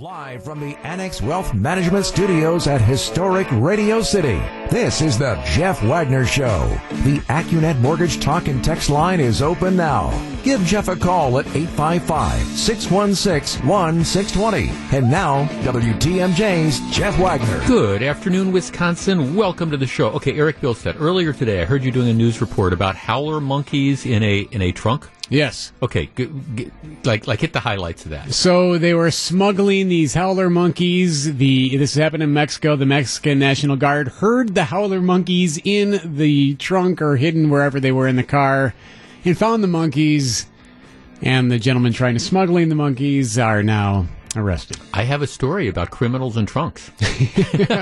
Live from the Annex Wealth Management Studios at historic Radio City, this is the Jeff Wagner Show. The Accunet Mortgage Talk and Text line is open now. Give Jeff a call at 855-616-1620. And now, WTMJ's Jeff Wagner. Good afternoon, Wisconsin. Welcome to the show. Okay, Eric Bilstead, earlier today I heard you doing a news report about howler monkeys in a in a trunk. Yes. Okay, g- g- like like hit the highlights of that. So they were smuggling these howler monkeys. The this happened in Mexico. The Mexican National Guard heard the howler monkeys in the trunk or hidden wherever they were in the car, and found the monkeys. And the gentlemen trying to smuggling the monkeys are now arrested. I have a story about criminals in trunks.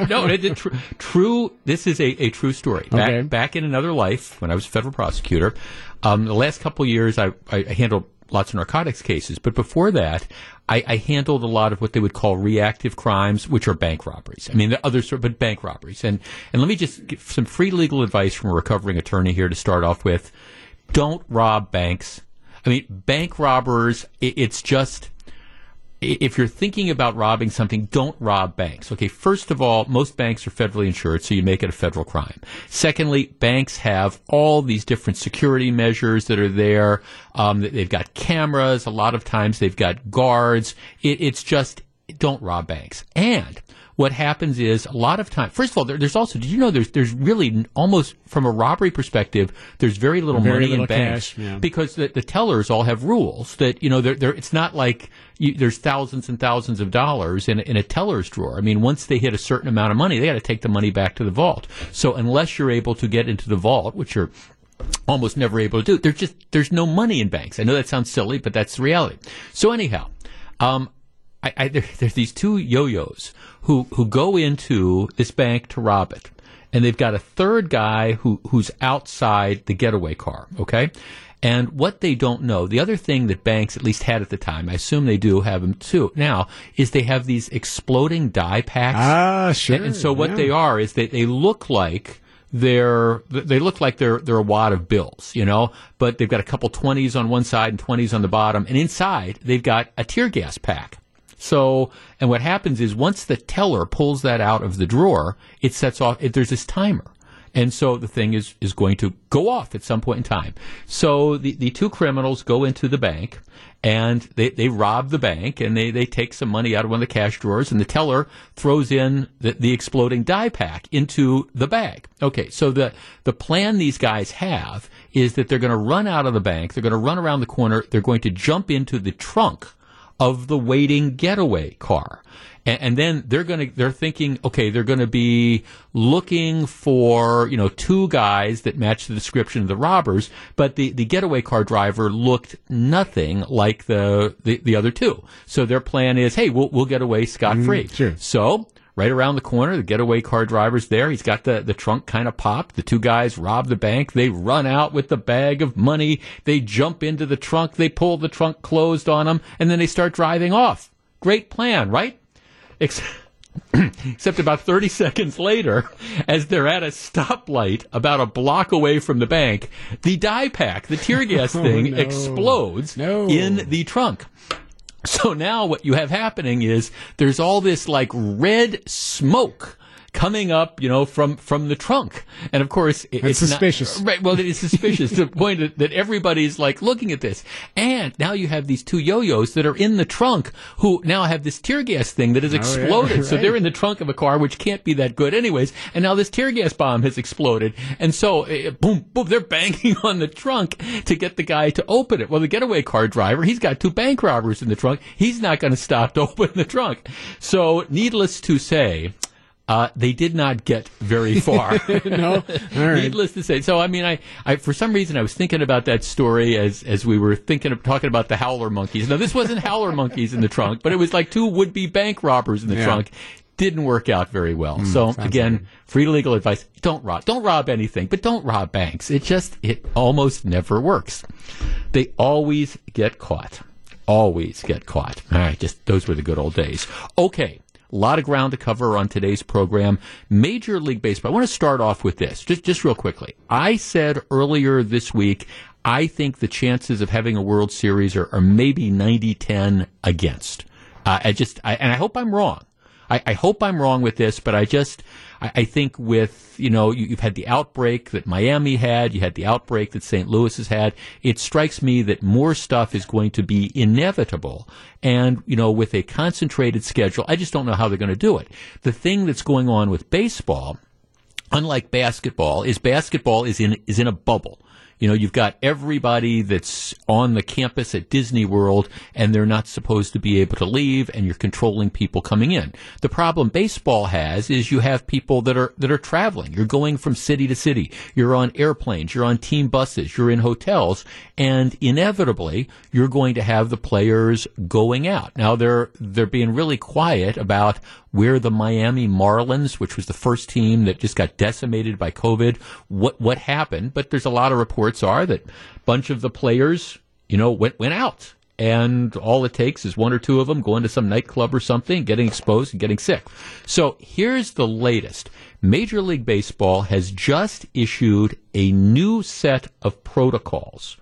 no, it, it, tr- true. This is a, a true story. Back, Okay. back in another life, when I was a federal prosecutor, um, the last couple of years I, I handled lots of narcotics cases, but before that, I, I handled a lot of what they would call reactive crimes, which are bank robberies. I mean, the other sort, but bank robberies. And and let me just give some free legal advice from a recovering attorney here to start off with. Don't rob banks. I mean, bank robbers. It, it's just if you're thinking about robbing something, don't rob banks. Okay, first of all, most banks are federally insured, so you make it a federal crime. Secondly, banks have all these different security measures that are there. Um, they've got cameras. A lot of times they've got guards. It, it's just don't rob banks. And what happens is a lot of time. First of all, there, there's also. Did you know there's there's really almost from a robbery perspective, there's very little Very money little in banks cash, yeah. because the, the tellers all have rules that you know they're, they're, it's not like you, there's thousands and thousands of dollars in, a- in a teller's drawer. I mean, once they hit a certain amount of money, they got to take the money back to the vault. So unless you're able to get into the vault, which you're almost never able to do, there's just there's no money in banks. I know that sounds silly, but that's the reality. So anyhow, um, I, I, there, there's these two yo-yos who who go into this bank to rob it, and they've got a third guy who who's outside the getaway car. Okay. And what they don't know, the other thing that banks at least had at the time, I assume they do have them too now, is they have these exploding dye packs. Ah, sure. And, and so what yeah. they are is they, they look like they're they look like they're they're a wad of bills, you know, but they've got a couple twenties on one side and twenties on the bottom, and inside they've got a tear gas pack. So, and what happens is once the teller pulls that out of the drawer, it sets off. It, there's this timer. And so the thing is, is going to go off at some point in time. So the, the two criminals go into the bank and they, they rob the bank and they, they take some money out of one of the cash drawers and the teller throws in the, the exploding dye pack into the bag. Okay, so the, the plan these guys have is that they're going to run out of the bank, they're going to run around the corner, they're going to jump into the trunk of the waiting getaway car. And, and then they're going to, they're thinking, okay, they're going to be looking for, you know, two guys that match the description of the robbers, but the, the getaway car driver looked nothing like the, the, the other two. So their plan is, hey, we'll, we'll get away scot free. Mm, sure. So, right around the corner, the getaway car driver's there. He's got the, the trunk kind of popped. The two guys rob the bank. They run out with the bag of money. They jump into the trunk. They pull the trunk closed on them, and then they start driving off. Great plan, right? Ex- Except about 30 seconds later, as they're at a stoplight about a block away from the bank, the dye pack, the tear gas oh, thing, no. explodes No. in the trunk. So now what you have happening is there's all this like red smoke coming up, you know, from from the trunk, and of course it- it's not- suspicious. right? Well, it is suspicious to the point that, that everybody's like looking at this, and now you have these two yo-yos that are in the trunk who now have this tear gas thing that has Oh, yeah, exploded. So they're in the trunk of a car, which can't be that good anyways, and now this tear gas bomb has exploded, and so uh, boom, boom, they're banging on the trunk to get the guy to open it. Well, the getaway car driver, he's got two bank robbers in the trunk. He's not going to stop to open the trunk. So, needless to say. Uh, they did not get very far. no, right. Needless to say, so I mean, I, I for some reason I was thinking about that story as as we were thinking of talking about the howler monkeys. Now this wasn't howler monkeys in the trunk, but it was like two would be bank robbers in the Yeah. trunk. Didn't work out very well. so again, free legal advice: don't rob, don't rob anything, but don't rob banks. It just it almost never works. They always get caught. Always get caught. All right, just those were the good old days. Okay. A lot of ground to cover on today's program. Major League Baseball. I want to start off with this, just just real quickly. I said earlier this week, I think the chances of having a World Series are, are maybe 90-10 against. Uh, I just, I, and I hope I'm wrong. I, I hope I'm wrong with this, but I just, I, I think with, you know, you, have had the outbreak that Miami had, you had the outbreak that St. Louis has had. It strikes me that more stuff is going to be inevitable. And, you know, with a concentrated schedule, I just don't know how they're going to do it. The thing that's going on with baseball, unlike basketball, is basketball is in, is in a bubble. You know, you've got everybody that's on the campus at Disney World and they're not supposed to be able to leave and you're controlling people coming in. The problem baseball has is you have people that are, that are traveling. You're going from city to city. You're on airplanes. You're on team buses. You're in hotels and inevitably you're going to have the players going out. Now they're, they're being really quiet about where the Miami Marlins, which was the first team that just got decimated by COVID, what what happened. But there's a lot of reports are that a bunch of the players, you know, went went out. And all it takes is one or two of them going to some nightclub or something, getting exposed and getting sick. So here's the latest. Major League Baseball has just issued a new set of protocols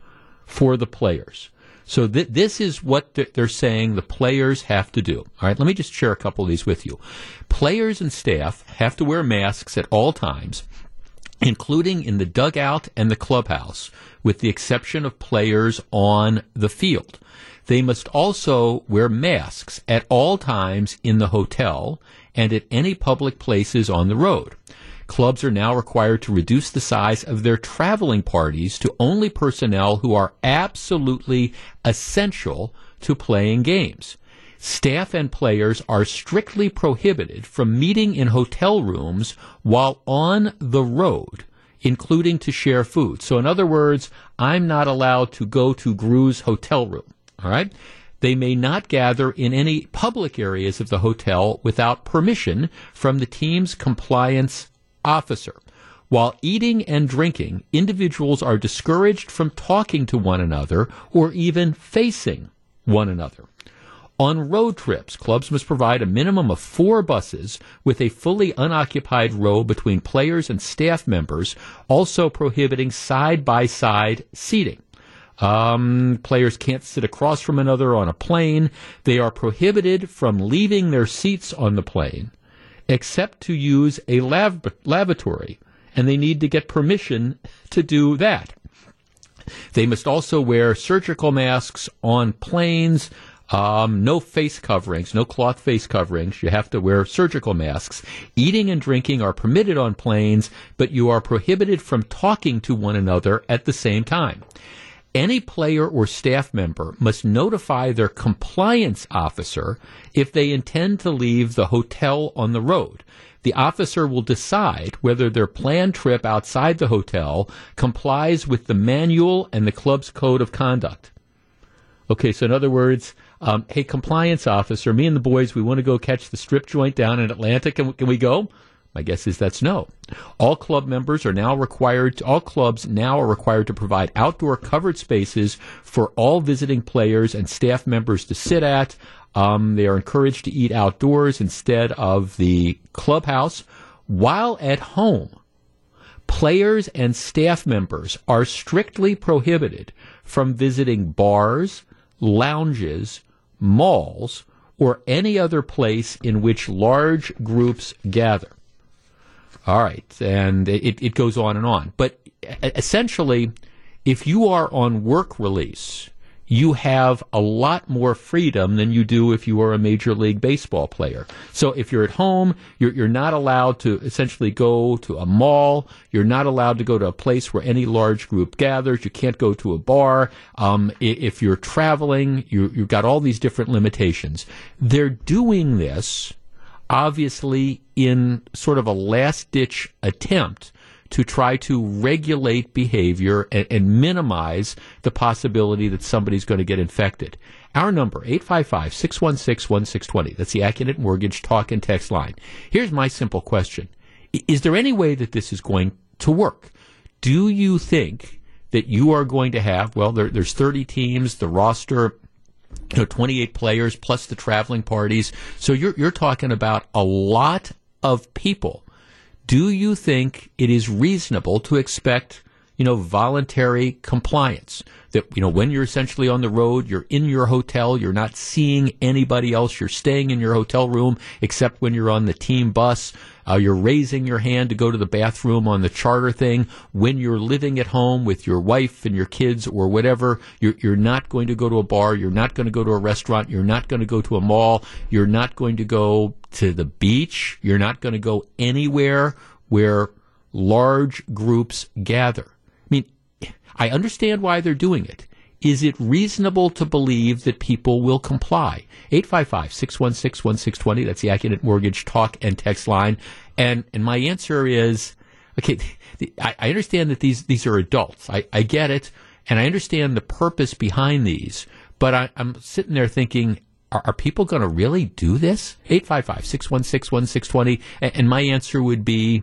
for the players. So th- this is what they're saying the players have to do. All right, let me just share a couple of these with you. Players and staff have to wear masks at all times, including in the dugout and the clubhouse, with the exception of players on the field. They must also wear masks at all times in the hotel and at any public places on the road clubs are now required to reduce the size of their traveling parties to only personnel who are absolutely essential to playing games. Staff and players are strictly prohibited from meeting in hotel rooms while on the road, including to share food. So, in other words, I'm not allowed to go to Gru's hotel room. All right? They may not gather in any public areas of the hotel without permission from the team's compliance officer. While eating and drinking, individuals are discouraged from talking to one another or even facing one another. On road trips, clubs must provide a minimum of four buses with a fully unoccupied row between players and staff members, also prohibiting side by side seating. Um, players can't sit across from another on a plane. They are prohibited from leaving their seats on the plane except to use a lav- lavatory, and they need to get permission to do that. They must also wear surgical masks on planes. Um, no face coverings, no cloth face coverings. You have to wear surgical masks. Eating and drinking are permitted on planes, but you are prohibited from talking to one another at the same time. Any player or staff member must notify their compliance officer if they intend to leave the hotel on the road. The officer will decide whether their planned trip outside the hotel complies with the manual and the club's code of conduct. Okay, so in other words, um, hey, compliance officer, me and the boys, we want to go catch the strip joint down in Atlanta. Can, can we go? My guess is that's no. All club members are now required, to, all clubs now are required to provide outdoor covered spaces for all visiting players and staff members to sit at. Um, they are encouraged to eat outdoors instead of the clubhouse. While at home, players and staff members are strictly prohibited from visiting bars, lounges, malls, or any other place in which large groups gather. All right. And it, it goes on and on. But essentially, if you are on work release, you have a lot more freedom than you do if you are a major league baseball player. So if you're at home, you're, you're not allowed to essentially go to a mall. You're not allowed to go to a place where any large group gathers. You can't go to a bar. Um, if you're traveling, you, you've got all these different limitations. They're doing this obviously in sort of a last ditch attempt to try to regulate behavior and, and, minimize the possibility that somebody's going to get infected. Our number, 855-616-1620. That's the Accunet Mortgage talk and text line. Here's my simple question. Is there any way that this is going to work? Do you think that you are going to have, well, there, there's 30 teams, the roster you know, 28 players plus the traveling parties. So you're, you're talking about a lot of people. Do you think it is reasonable to expect, you know, voluntary compliance. That, you know, when you're essentially on the road, you're in your hotel, you're not seeing anybody else, you're staying in your hotel room, except when you're on the team bus. Uh, you're raising your hand to go to the bathroom on the charter thing. When you're living at home with your wife and your kids or whatever, you're, you're not going to go to a bar. You're not going to go to a restaurant. You're not going to go to a mall. You're not going to go to the beach. You're not going to go anywhere where large groups gather. I understand why they're doing it. Is it reasonable to believe that people will comply? 855 616 1620. That's the Accunet Mortgage talk and text line. And, and my answer is okay, the, I, I, understand that these, these are adults. I, I get it. And I understand the purpose behind these. But I, I'm sitting there thinking, are, are people going to really do this? 855 616 1620. And my answer would be,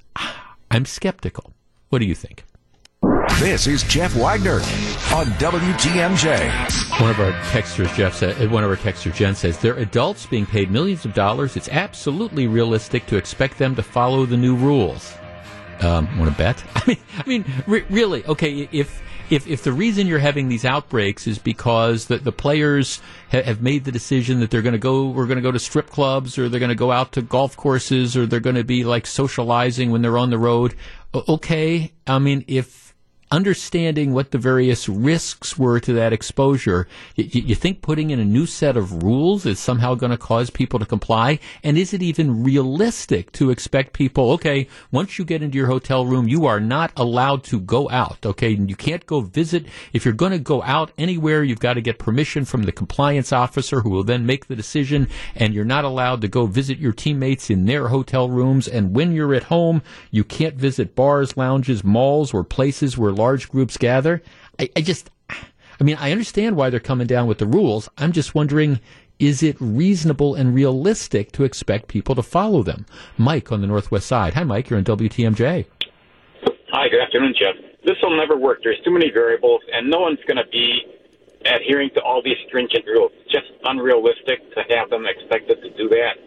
I'm skeptical. What do you think? This is Jeff Wagner on WTMJ. One of our texters, Jeff said, one of our texters, Jen says, they're adults being paid millions of dollars. It's absolutely realistic to expect them to follow the new rules. Um, Want to bet? I mean, I mean, re- really? Okay, if if if the reason you're having these outbreaks is because the the players ha- have made the decision that they're going to go, we're going to go to strip clubs, or they're going to go out to golf courses, or they're going to be like socializing when they're on the road. Okay, I mean, if understanding what the various risks were to that exposure, you, you, think putting in a new set of rules is somehow going to cause people to comply? And is it even realistic to expect people, okay, once you get into your hotel room, you are not allowed to go out, okay? You can't go visit. If you're going to go out anywhere, you've got to get permission from the compliance officer who will then make the decision, and you're not allowed to go visit your teammates in their hotel rooms. And when you're at home, you can't visit bars, lounges, malls, or places where large groups gather. I, I just, I mean, I understand why they're coming down with the rules. I'm just wondering, is it reasonable and realistic to expect people to follow them? Mike on the Northwest side. Hi, Mike. You're on WTMJ. Hi, good afternoon, Jeff. This will never work. There's too many variables, and no one's going to be adhering to all these stringent rules. It's just unrealistic to have them expected to do that.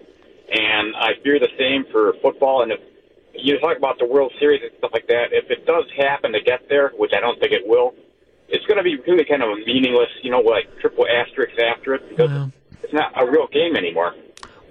And I fear the same for football. And if you talk about the World Series and stuff like that. If it does happen to get there, which I don't think it will, it's going to be really kind of a meaningless, you know, like triple asterisk after it because it's not a real game anymore.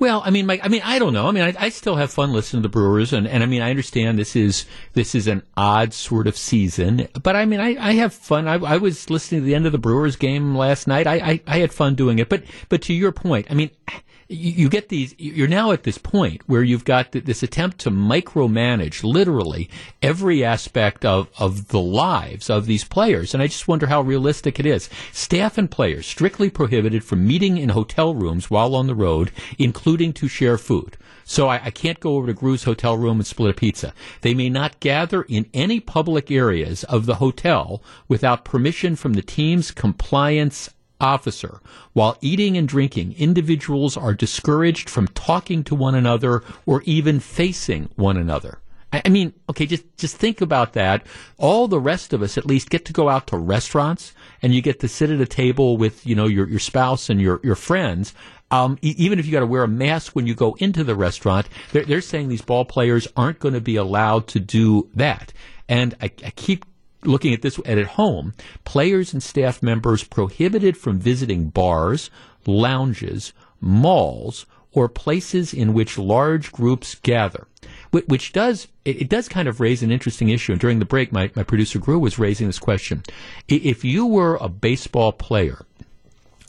Well, I mean, Mike. I mean, I don't know. I mean, I, I, still have fun listening to the Brewers, and, and I mean, I understand this is this is an odd sort of season, but I mean, I, I have fun. I, I was listening to the end of the Brewers game last night. I, I, I had fun doing it, but but to your point, I mean you, you get these, you're now at this point where you've got this attempt to micromanage literally every aspect of, of the lives of these players. And I just wonder how realistic it is. Staff and players strictly prohibited from meeting in hotel rooms while on the road, including to share food. So I, I, can't go over to Gru's hotel room and split a pizza. They may not gather in any public areas of the hotel without permission from the team's compliance officer. While eating and drinking, individuals are discouraged from talking to one another or even facing one another. I mean, okay, just just think about that. All the rest of us at least get to go out to restaurants and you get to sit at a table with, you know, your your spouse and your your friends. Um, e- even if you got to wear a mask when you go into the restaurant, they're, they're saying these ball players aren't going to be allowed to do that. And I, I keep looking at this at at home, players and staff members prohibited from visiting bars, lounges, malls, or places in which large groups gather. Which does it does kind of raise an interesting issue. And during the break, my, my producer Gru was raising this question: If you were a baseball player,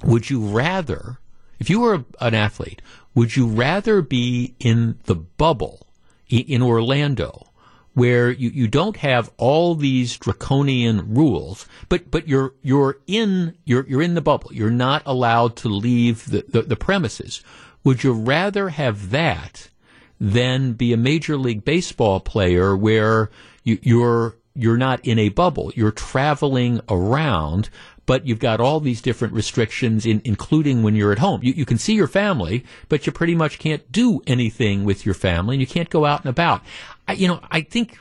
would you rather, if you were an athlete, would you rather be in the bubble in Orlando where you, you don't have all these draconian rules, but, but you're, you're in, you're, you're in the bubble. You're not allowed to leave the, the, the premises. Would you rather have that than be a major league baseball player where you, you're, you're not in a bubble. You're traveling around, but you've got all these different restrictions, in, including when you're at home. You, you, can see your family, but you pretty much can't do anything with your family, and you can't go out and about. I, you know, I think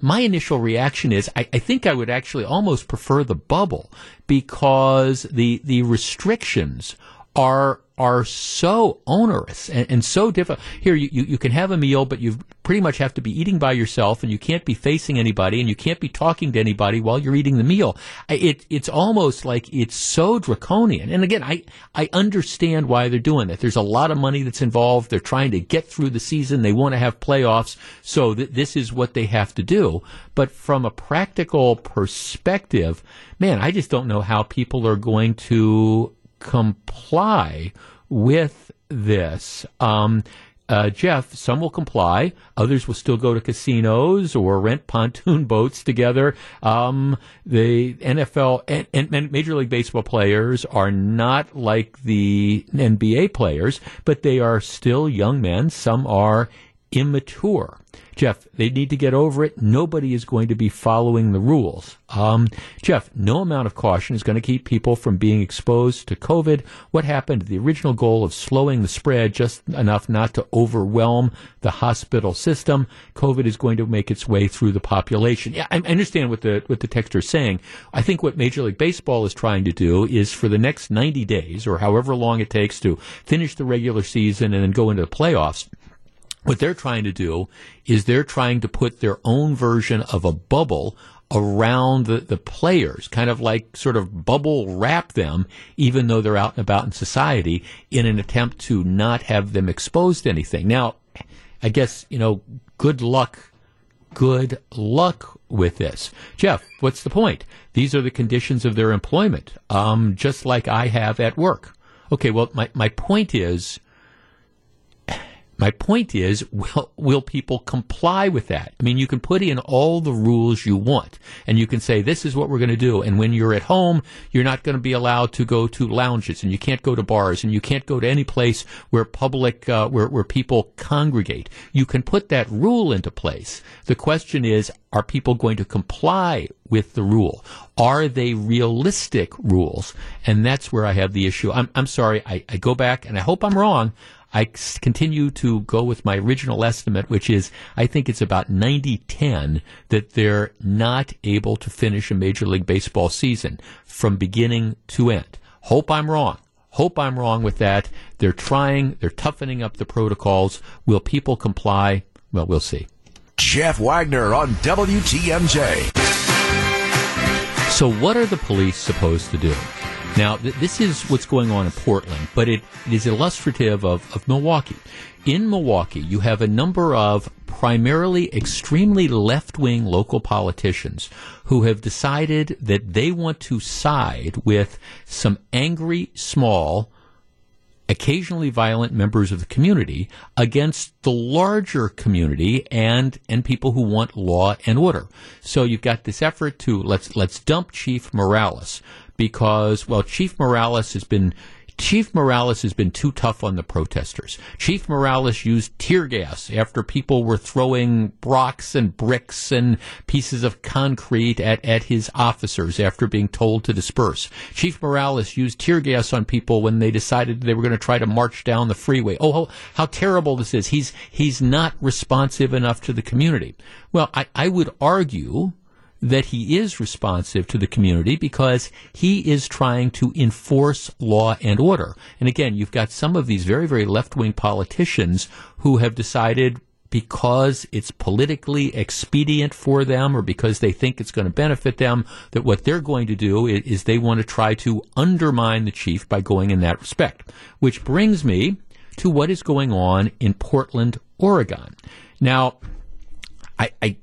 my initial reaction is I, I, think I would actually almost prefer the bubble because the the restrictions are are so onerous and, and so difficult. Here, you, you, you can have a meal, but you pretty much have to be eating by yourself, and you can't be facing anybody, and you can't be talking to anybody while you're eating the meal. It, it's almost like it's so draconian. And again, I, I understand why they're doing it. There's a lot of money that's involved. They're trying to get through the season. They want to have playoffs, so th- this is what they have to do. But from a practical perspective, man, I just don't know how people are going to comply with this. Um, uh, Jeff, some will comply. Others will still go to casinos or rent pontoon boats together. Um, the NFL and, and, Major League Baseball players are not like the NBA players, but they are still young men. Some are immature. Jeff, they need to get over it. Nobody is going to be following the rules. Um, Jeff, no amount of caution is going to keep people from being exposed to COVID. What happened to the original goal of slowing the spread just enough not to overwhelm the hospital system? COVID is going to make its way through the population. Yeah, I understand what the what the texter is saying. I think what Major League Baseball is trying to do is for the next 90 days or however long it takes to finish the regular season and then go into the playoffs what they're trying to do is they're trying to put their own version of a bubble around the, the players, kind of like sort of bubble wrap them, even though they're out and about in society, in an attempt to not have them exposed to anything. Now, I guess, you know, good luck, good luck with this. Jeff, what's the point? These are the conditions of their employment, um, just like I have at work. Okay, well, my, my point is my point is, will, will people comply with that? I mean, you can put in all the rules you want, and you can say, this is what we're going to do. And when you're at home, you're not going to be allowed to go to lounges, and you can't go to bars, and you can't go to any place where public, uh, where, where people congregate. You can put that rule into place. The question is, are people going to comply with the rule? Are they realistic rules? And that's where I have the issue. I'm, I'm sorry. I, I go back, and I hope I'm wrong. I continue to go with my original estimate, which is I think it's about 90 10 that they're not able to finish a Major League Baseball season from beginning to end. Hope I'm wrong. Hope I'm wrong with that. They're trying, they're toughening up the protocols. Will people comply? Well, we'll see. Jeff Wagner on WTMJ. So, what are the police supposed to do? Now, th- this is what's going on in Portland, but it, it is illustrative of, of Milwaukee. In Milwaukee, you have a number of primarily extremely left wing local politicians who have decided that they want to side with some angry, small, occasionally violent members of the community against the larger community and and people who want law and order. So you've got this effort to let's let's dump Chief Morales because, well, Chief Morales has been Chief Morales has been too tough on the protesters. Chief Morales used tear gas after people were throwing rocks and bricks and pieces of concrete at, at his officers after being told to disperse. Chief Morales used tear gas on people when they decided they were going to try to march down the freeway. Oh, how, how terrible this is. He's, he's not responsive enough to the community. Well, I, I would argue that he is responsive to the community because he is trying to enforce law and order. And again, you've got some of these very, very left wing politicians who have decided because it's politically expedient for them or because they think it's going to benefit them that what they're going to do is, is they want to try to undermine the chief by going in that respect. Which brings me to what is going on in Portland, Oregon. Now, I, I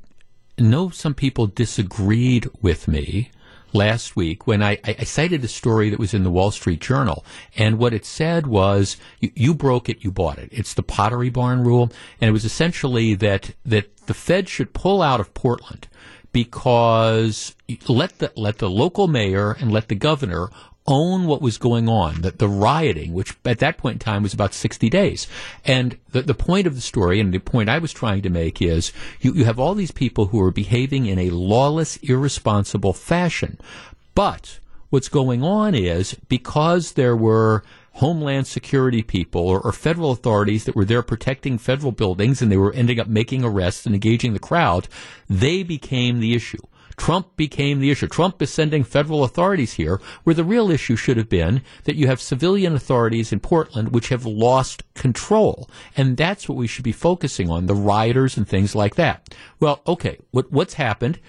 know some people disagreed with me last week when I, I, cited a story that was in the Wall Street Journal. And what it said was, you, you, broke it, you bought it. It's the Pottery Barn rule. And it was essentially that, that the Fed should pull out of Portland because let the, let the local mayor and let the governor own what was going on, that the rioting, which at that point in time was about 60 days. And the, the point of the story, and the point I was trying to make is you, you have all these people who are behaving in a lawless, irresponsible fashion. But what's going on is because there were Homeland Security people or, or, federal authorities that were there protecting federal buildings and they were ending up making arrests and engaging the crowd, they became the issue. Trump became the issue. Trump is sending federal authorities here where the real issue should have been that you have civilian authorities in Portland which have lost control. And that's what we should be focusing on, the rioters and things like that. Well, okay, what, what's happened?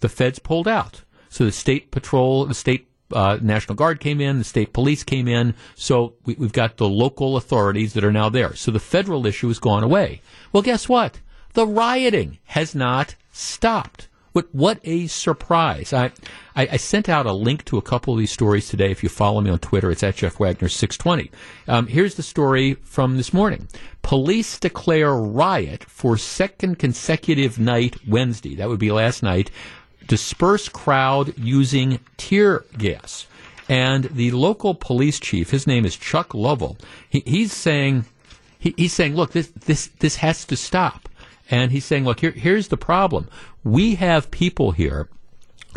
The feds pulled out. So the state patrol, the state uh, National Guard came in, the state police came in, so we, have got the local authorities that are now there. So the federal issue has gone away. Well, guess what? The rioting has not stopped. What what a surprise! I, I, I sent out a link to a couple of these stories today. If you follow me on Twitter, it's at Jeff Wagner six twenty. Um, here's the story from this morning: Police declare riot for second consecutive night Wednesday. That would be last night disperse crowd using tear gas. And the local police chief, his name is Chuck Lovell, he, he's saying, he, he's saying, look, this, this, this has to stop. And he's saying, look, here, here's the problem. We have people here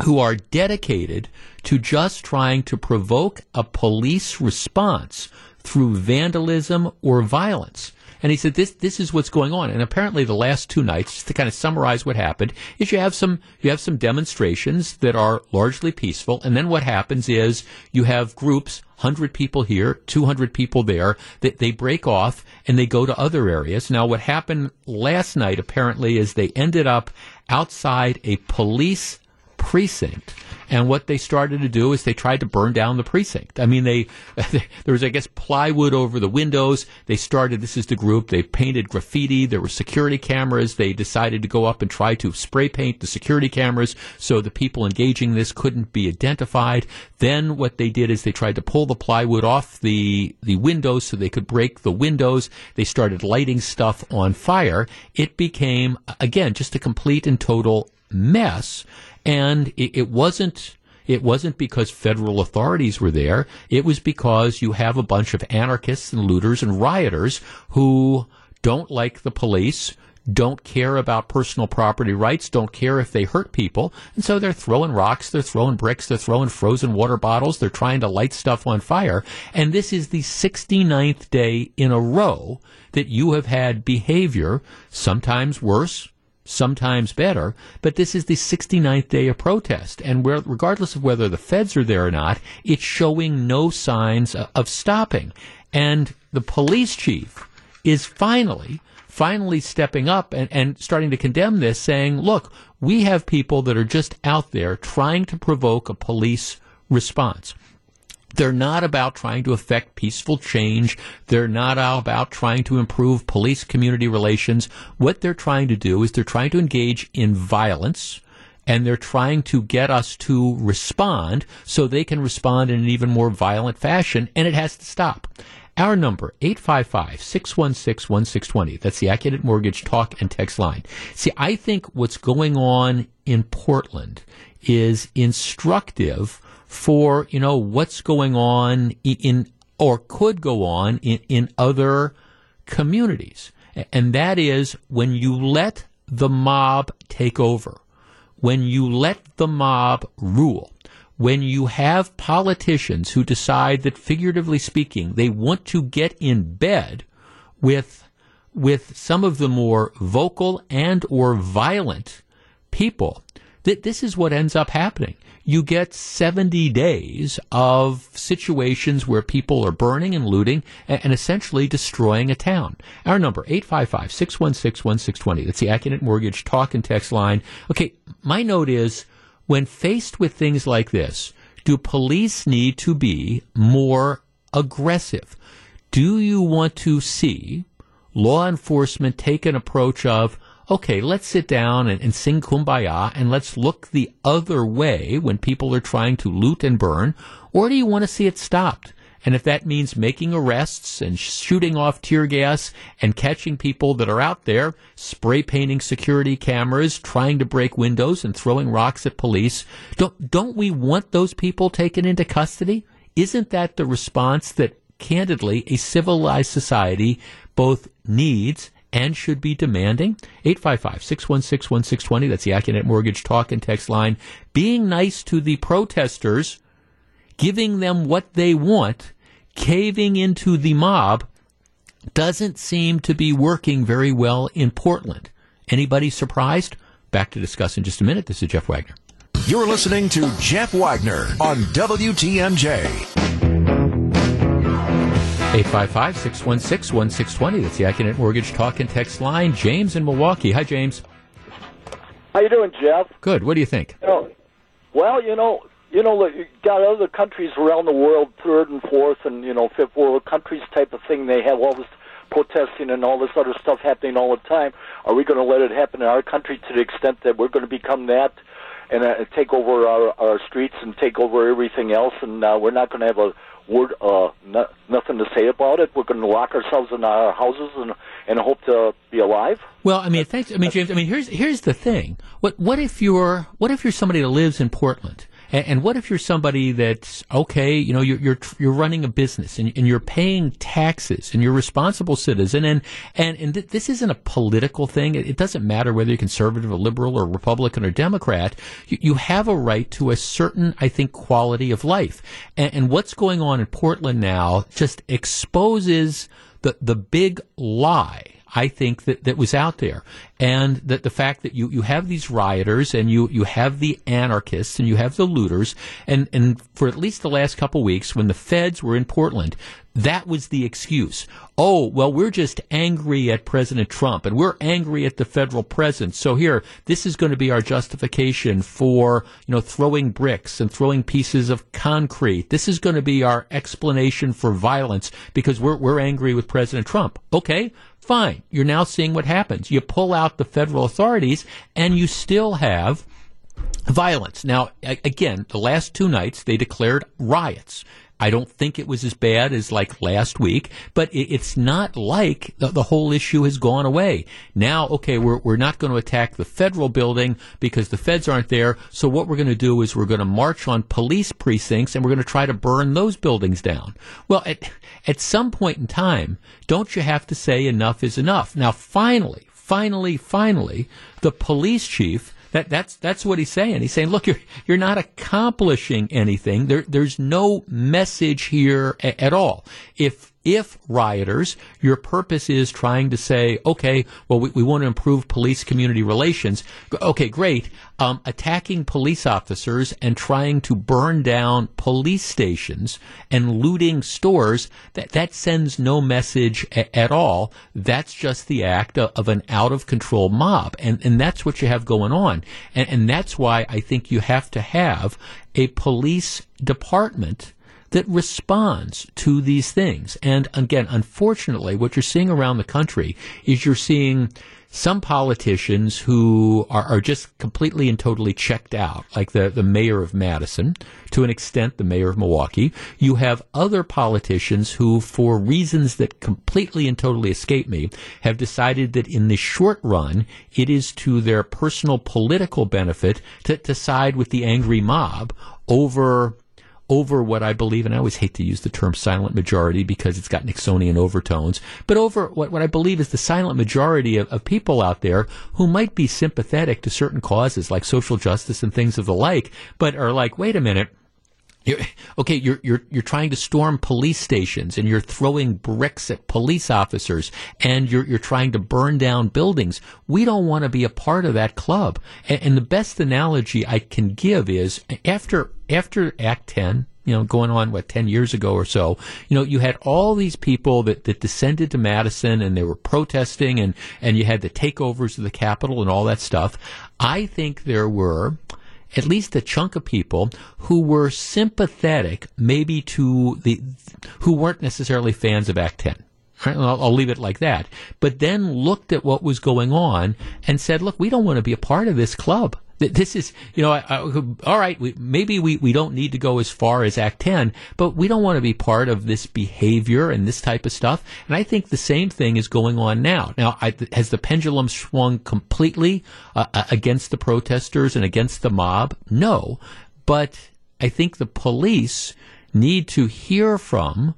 who are dedicated to just trying to provoke a police response through vandalism or violence. And he said, this, this is what's going on. And apparently the last two nights, just to kind of summarize what happened, is you have some, you have some demonstrations that are largely peaceful. And then what happens is you have groups, 100 people here, 200 people there, that they break off and they go to other areas. Now what happened last night apparently is they ended up outside a police precinct and what they started to do is they tried to burn down the precinct. I mean, they, there was, I guess, plywood over the windows. They started, this is the group, they painted graffiti. There were security cameras. They decided to go up and try to spray paint the security cameras so the people engaging this couldn't be identified. Then what they did is they tried to pull the plywood off the, the windows so they could break the windows. They started lighting stuff on fire. It became, again, just a complete and total mess. And it, it wasn't it wasn't because federal authorities were there. It was because you have a bunch of anarchists and looters and rioters who don't like the police, don't care about personal property rights, don't care if they hurt people. And so they're throwing rocks, they're throwing bricks, they're throwing frozen water bottles, they're trying to light stuff on fire. And this is the 69th day in a row that you have had behavior, sometimes worse, sometimes better, but this is the 69th day of protest. And regardless of whether the feds are there or not, it's showing no signs of stopping. And the police chief is finally, finally stepping up and, and starting to condemn this, saying, look, we have people that are just out there trying to provoke a police response. They're not about trying to affect peaceful change. They're not about trying to improve police community relations. What they're trying to do is they're trying to engage in violence and they're trying to get us to respond so they can respond in an even more violent fashion and it has to stop. Our number, 855-616-1620. That's the Accunet Mortgage talk and text line. See, I think what's going on in Portland is instructive for you know what's going on in, or could go on in, in other communities. And that is when you let the mob take over, when you let the mob rule, when you have politicians who decide that, figuratively speaking, they want to get in bed with, with some of the more vocal and or violent people, that this is what ends up happening you get 70 days of situations where people are burning and looting and, and essentially destroying a town. Our number, 855-616-1620. That's the Accunet Mortgage talk and text line. Okay, my note is, when faced with things like this, do police need to be more aggressive? Do you want to see law enforcement take an approach of, okay, let's sit down and, and, sing kumbaya and let's look the other way when people are trying to loot and burn? Or do you want to see it stopped? And if that means making arrests and shooting off tear gas and catching people that are out there spray painting security cameras, trying to break windows and throwing rocks at police, don't, don't we want those people taken into custody? Isn't that the response that candidly a civilized society both needs and should be demanding. 855-616-1620. That's the Accunet Mortgage talk and text line. Being nice to the protesters, giving them what they want, caving into the mob doesn't seem to be working very well in Portland. Anybody surprised? Back to discuss in just a minute. This is Jeff Wagner. You're listening to Jeff Wagner on WTMJ. 855 616 1620. That's the Accunet Mortgage Talk and Text line. James in Milwaukee. Hi, James. How you doing, Jeff? Good. What do you think? You know, well, you know, you know, you got other countries around the world, third and fourth, and you know, fifth world countries type of thing. They have all this protesting and all this other stuff happening all the time. Are we going to let it happen in our country to the extent that we're going to become that and uh, take over our, our streets and take over everything else, and uh, we're not going to have a word, uh, no, nothing to say about it? We're going to lock ourselves in our houses and and hope to be alive. Well, I mean, thanks. I mean, James. I mean, here's here's the thing. What what if you're what if you're somebody that lives in Portland? And, and what if you're somebody that's okay? You know, you're you're, you're running a business and, and you're paying taxes and you're a responsible citizen. And and and th- this isn't a political thing. It, it, doesn't matter whether you're conservative or liberal or Republican or Democrat. You, you have a right to a certain, I think, quality of life. And, and what's going on in Portland now just exposes the the big lie I think that, that was out there. And that the fact that you, you have these rioters and you, you have the anarchists and you have the looters and, and for at least the last couple weeks when the feds were in Portland, that was the excuse. Oh, well, we're just angry at President Trump and we're angry at the federal presence. So here, this is going to be our justification for, you know, throwing bricks and throwing pieces of concrete. This is going to be our explanation for violence because we're, we're angry with President Trump. Okay. Fine. You're now seeing what happens. You pull out the federal authorities and you still have violence. Now, again, the last two nights they declared riots. I don't think it was as bad as like last week, but it's not like the, whole issue has gone away. Now, okay, we're, we're not going to attack the federal building because the feds aren't there. So what we're going to do is we're going to march on police precincts and we're going to try to burn those buildings down. Well, at, at some point in time, don't you have to say enough is enough? Now, finally, finally, finally, the police chief that, that's, that's what he's saying. He's saying, look, you're, you're not accomplishing anything. There, there's no message here a, at all. If if rioters, your purpose is trying to say, okay, well, we, we want to improve police community relations. Okay, great. Um, attacking police officers and trying to burn down police stations and looting stores, that, that sends no message a, at all. That's just the act of, of, an out of control mob. And, and that's what you have going on. And, and that's why I think you have to have a police department that responds to these things. And again, unfortunately, what you're seeing around the country is you're seeing some politicians who are, are, just completely and totally checked out, like the, the mayor of Madison, to an extent, the mayor of Milwaukee. You have other politicians who, for reasons that completely and totally escape me, have decided that in the short run, it is to their personal political benefit to, to side with the angry mob over over what I believe, and I always hate to use the term silent majority because it's got Nixonian overtones, but over what, what I believe is the silent majority of, of people out there who might be sympathetic to certain causes like social justice and things of the like, but are like, wait a minute, you're, okay, you're you're you're trying to storm police stations and you're throwing bricks at police officers and you're you're trying to burn down buildings. We don't want to be a part of that club. And, and the best analogy I can give is after after Act Ten, you know, going on what ten years ago or so, you know, you had all these people that, that descended to Madison and they were protesting and and you had the takeovers of the Capitol and all that stuff. I think there were at least a chunk of people who were sympathetic maybe to the who weren't necessarily fans of Act 10. Right? I'll, I'll, leave it like that. But then looked at what was going on and said, look, we don't want to be a part of this club. This is, you know, I, I, all right, we, maybe we, we don't need to go as far as Act 10, but we don't want to be part of this behavior and this type of stuff. And I think the same thing is going on now. Now, I, has the pendulum swung completely uh, uh, against the protesters and against the mob? No. But I think the police need to hear from,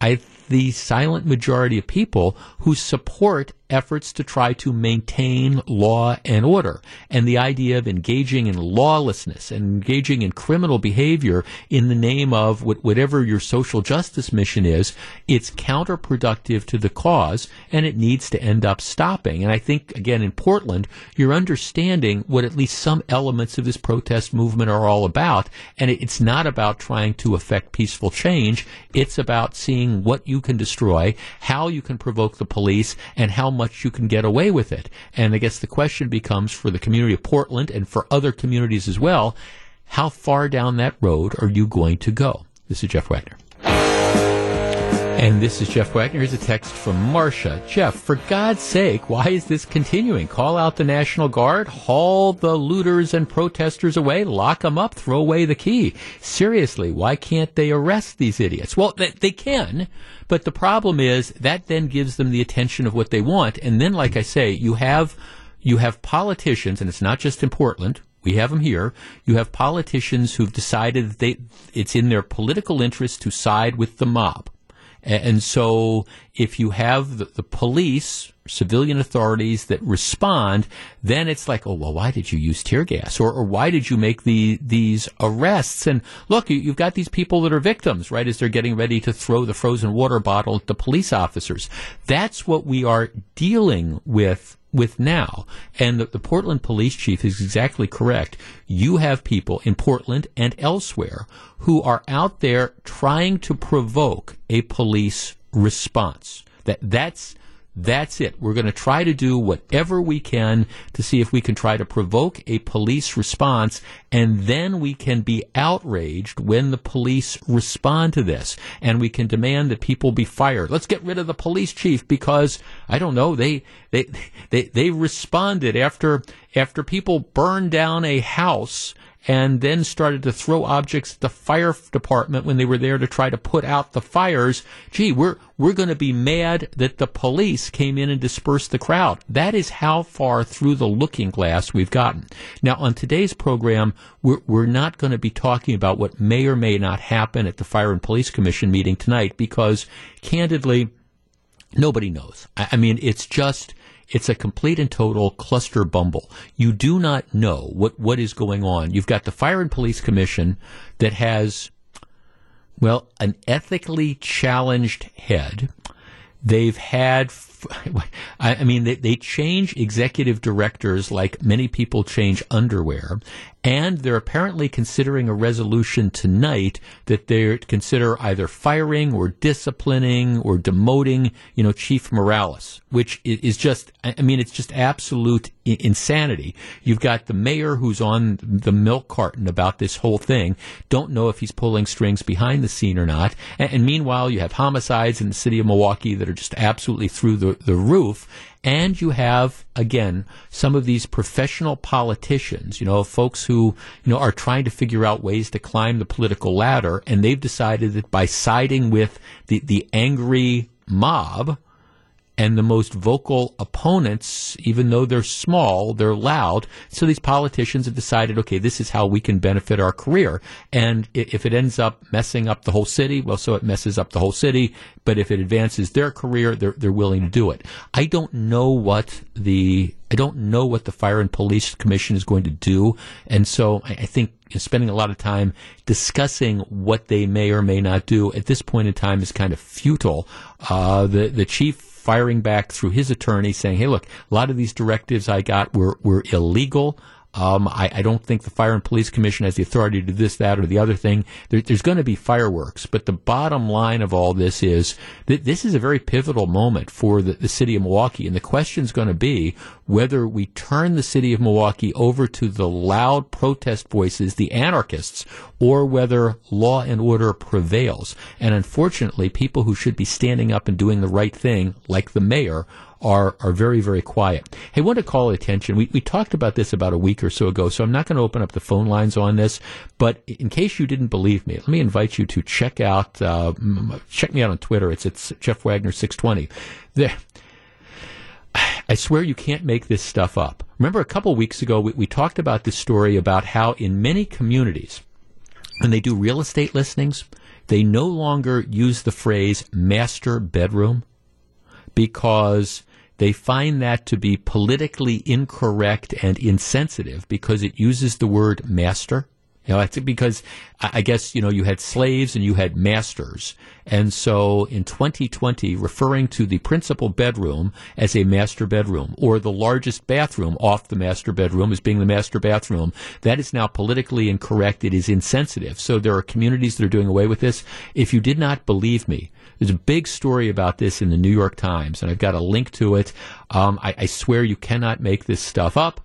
I the silent majority of people who support efforts to try to maintain law and order. And the idea of engaging in lawlessness and engaging in criminal behavior in the name of whatever your social justice mission is, it's counterproductive to the cause and it needs to end up stopping. And I think, again, in Portland, you're understanding what at least some elements of this protest movement are all about. And it's not about trying to affect peaceful change. It's about seeing what you can destroy, how you can provoke the police, and how much you can get away with it. And I guess the question becomes for the community of Portland and for other communities as well, how far down that road are you going to go? This is Jeff Wagner. And this is Jeff Wagner. Here's a text from Marcia. Jeff, for God's sake, why is this continuing? Call out the National Guard, haul the looters and protesters away, lock them up, throw away the key. Seriously, why can't they arrest these idiots? Well, they, they can, but the problem is that then gives them the attention of what they want. And then, like I say, you have, you have politicians, and it's not just in Portland, we have them here. You have politicians who've decided that they, it's in their political interest to side with the mob. And so if you have the, the, police, civilian authorities that respond, then it's like, oh, well, why did you use tear gas? Or, or why did you make the, these arrests? And look, you, have got these people that are victims, right, as they're getting ready to throw the frozen water bottle at the police officers. That's what we are dealing with with now. And the, the, Portland police chief is exactly correct. You have people in Portland and elsewhere who are out there trying to provoke a police response. That that's that's it. We're going to try to do whatever we can to see if we can try to provoke a police response, and then we can be outraged when the police respond to this, and we can demand that people be fired. Let's get rid of the police chief because I don't know they they they they responded after after people burned down a house and then started to throw objects at the fire department when they were there to try to put out the fires. Gee, we're we're going to be mad that the police came in and dispersed the crowd. That is how far through the looking glass we've gotten. Now, on today's program, we're, we're not going to be talking about what may or may not happen at the Fire and Police Commission meeting tonight because, candidly, nobody knows. I, I mean, it's just it's a complete and total cluster bumble. You do not know what, what is going on. You've got the Fire and Police Commission that has, well, an ethically challenged head. They've had I mean, they, they change executive directors like many people change underwear. And they're apparently considering a resolution tonight that they consider either firing or disciplining or demoting, you know, Chief Morales, which is just, I mean, it's just absolute insanity. You've got the mayor who's on the milk carton about this whole thing. Don't know if he's pulling strings behind the scene or not. And, and meanwhile, you have homicides in the city of Milwaukee that are just absolutely through the, the roof. And you have, again, some of these professional politicians, you know, folks who, you know, are trying to figure out ways to climb the political ladder. And they've decided that by siding with the, the angry mob, and the most vocal opponents, even though they're small, they're loud. So these politicians have decided, okay, this is how we can benefit our career. And if it ends up messing up the whole city, well, so it messes up the whole city. But if it advances their career, they're, they're willing to do it. I don't know what the, I don't know what the Fire and Police Commission is going to do. And so I, think spending a lot of time discussing what they may or may not do at this point in time is kind of futile. Uh, the the chief firing back through his attorney saying, hey, look, a lot of these directives I got were, were illegal. Um, I, I, don't think the Fire and Police Commission has the authority to do this, that, or the other thing. There, there's going to be fireworks, but the bottom line of all this is that this is a very pivotal moment for the, the city of Milwaukee, and the question is going to be whether we turn the city of Milwaukee over to the loud protest voices, the anarchists, or whether law and order prevails. And unfortunately, people who should be standing up and doing the right thing, like the mayor, are are very very quiet. Hey, I want to call attention. We we talked about this about a week or so ago, so I'm not going to open up the phone lines on this. But in case you didn't believe me, let me invite you to check out uh, check me out on Twitter. It's it's Jeff Wagner six twenty. There. I swear you can't make this stuff up. Remember a couple weeks ago we, we talked about this story about how in many communities when they do real estate listings, They no longer use the phrase master bedroom because they find that to be politically incorrect and insensitive because it uses the word master. You know, it's because I guess, you know, you had slaves and you had masters. And so in 2020, referring to the principal bedroom as a master bedroom or the largest bathroom off the master bedroom as being the master bathroom, that is now politically incorrect. It is insensitive. So there are communities that are doing away with this. If you did not believe me, there's a big story about this in the New York Times, and I've got a link to it. Um, I, I swear you cannot make this stuff up.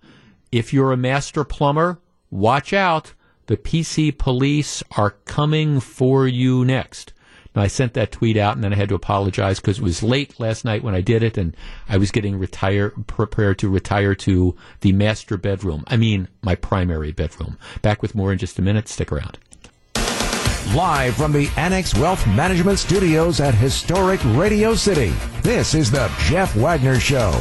If you're a master plumber, watch out. The PC police are coming for you next. Now, I sent that tweet out and then I had to apologize because it was late last night when I did it and I was getting retire, prepared to retire to the master bedroom. I mean, my primary bedroom. Back with more in just a minute. Stick around. Live from the Annex Wealth Management Studios at historic Radio City, this is the Jeff Wagner Show.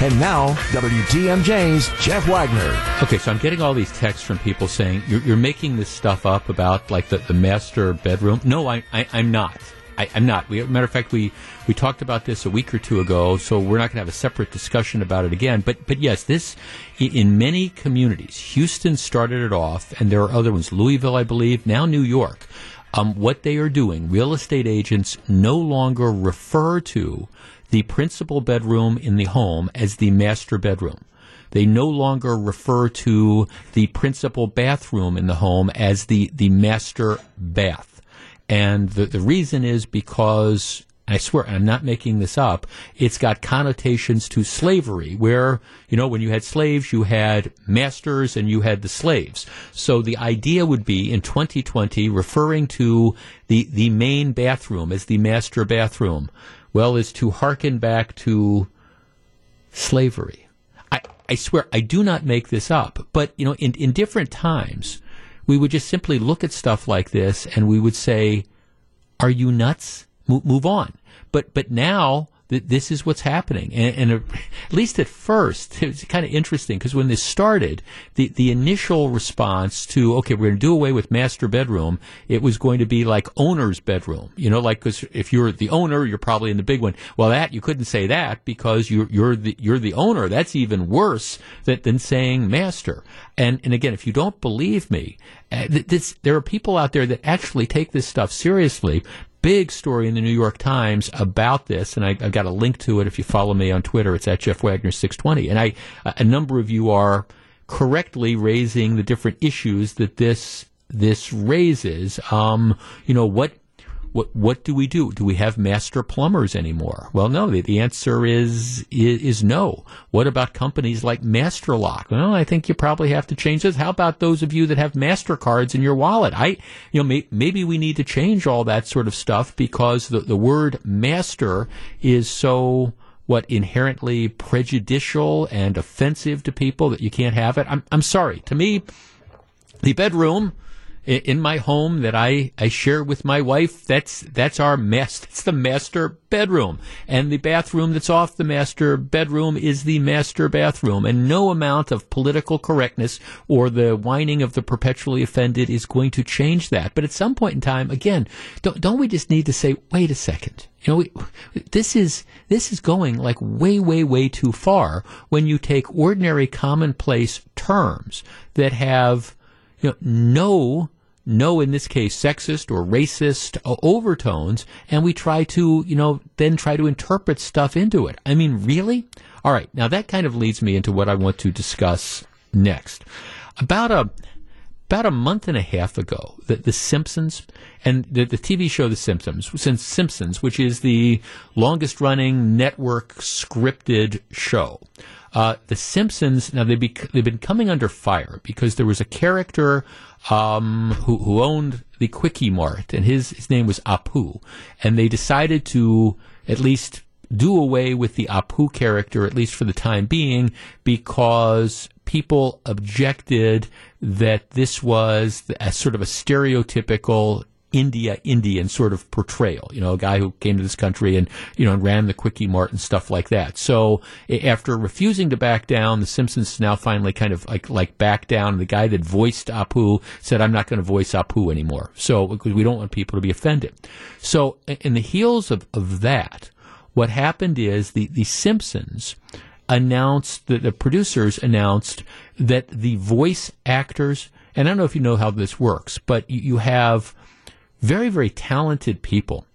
And now, WTMJ's Jeff Wagner. Okay, so I'm getting all these texts from people saying you're, you're making this stuff up about like the, the master bedroom. No, I, I, am not. I, am not. We, matter of fact, we, we talked about this a week or two ago, so we're not going to have a separate discussion about it again. But but yes, this in many communities, Houston started it off, and there are other ones. Louisville, I believe, now New York um, what they are doing, real estate agents no longer refer to the principal bedroom in the home as the master bedroom. They no longer refer to the principal bathroom in the home as the, the master bath. And the, the reason is because I swear, I'm not making this up. It's got connotations to slavery, where, you know, when you had slaves, you had masters and you had the slaves. So the idea would be in 2020, referring to the, the main bathroom as the master bathroom, well, is to hearken back to slavery. I, I swear, I do not make this up. But, you know, in, in different times, we would just simply look at stuff like this and we would say, are you nuts? move on. But but now that this is what's happening, and, and at least at first, it was kind of interesting because when this started, the the initial response to okay, we're going to do away with master bedroom, it was going to be like owner's bedroom, you know, like because if you're the owner, you're probably in the big one. Well, that you couldn't say that because you're you're the you're the owner. That's even worse than, than saying master. And and again, if you don't believe me, uh, this, there are people out there that actually take this stuff seriously big story in the New York Times about this, and I, have got a link to it if you follow me on Twitter. It's at Jeff Wagner six twenty, and I a number of you are correctly raising the different issues that this this raises. Um, you know what what what do we do? Do we have master plumbers anymore? Well, no. The, the answer is, is, is no. What about companies like Master Lock? Well, I think you probably have to change this. How about those of you that have Mastercards in your wallet? I you know may, maybe we need to change all that sort of stuff because the the word master is so what inherently prejudicial and offensive to people that you can't have it. I'm I'm sorry. To me, the bedroom in my home that I, I share with my wife, that's that's our mess. That's the master bedroom. And the bathroom that's off the master bedroom is the master bathroom. And no amount of political correctness or the whining of the perpetually offended is going to change that. But at some point in time, again, don't, don't we just need to say, wait a second. You know, we, this is this is going like way, way, way too far when you take ordinary, commonplace terms that have you know no no, in this case, sexist or racist overtones, and we try to, you know, then try to interpret stuff into it. I mean, really? All right. Now that kind of leads me into what I want to discuss next. About a about a month and a half ago, the, the Simpsons and the, the, TV show The Simpsons, since Simpsons, which is the longest running network scripted show. Uh, the Simpsons, now they've, they've been coming under fire because there was a character um, who, who owned the Quickie Mart, and his, his name was Apu. And they decided to at least do away with the Apu character, at least for the time being, because people objected that this was a sort of a stereotypical India Indian sort of portrayal. You know, a guy who came to this country and you know and ran the quickie mart and stuff like that. So after refusing to back down, the Simpsons now finally kind of like like back down. The guy that voiced Apu said, "I'm not going to voice Apu anymore." So because we don't want people to be offended. So in the heels of of that, what happened is the the Simpsons announced that the producers announced that the voice actors and I don't know if you know how this works, but you, you have very, very talented people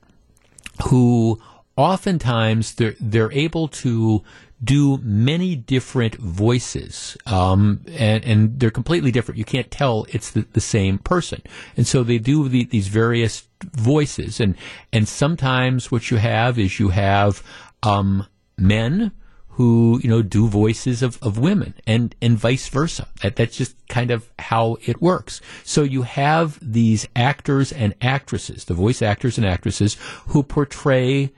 who oftentimes they're, they're able to do many different voices, um, and, and, they're completely different. You can't tell it's the, the same person. And so they do the, these various voices, and and sometimes what you have is you have um, men who you know do voices of, of women and and vice versa. That that's just kind of how it works. So you have these actors and actresses the voice actors and actresses who portray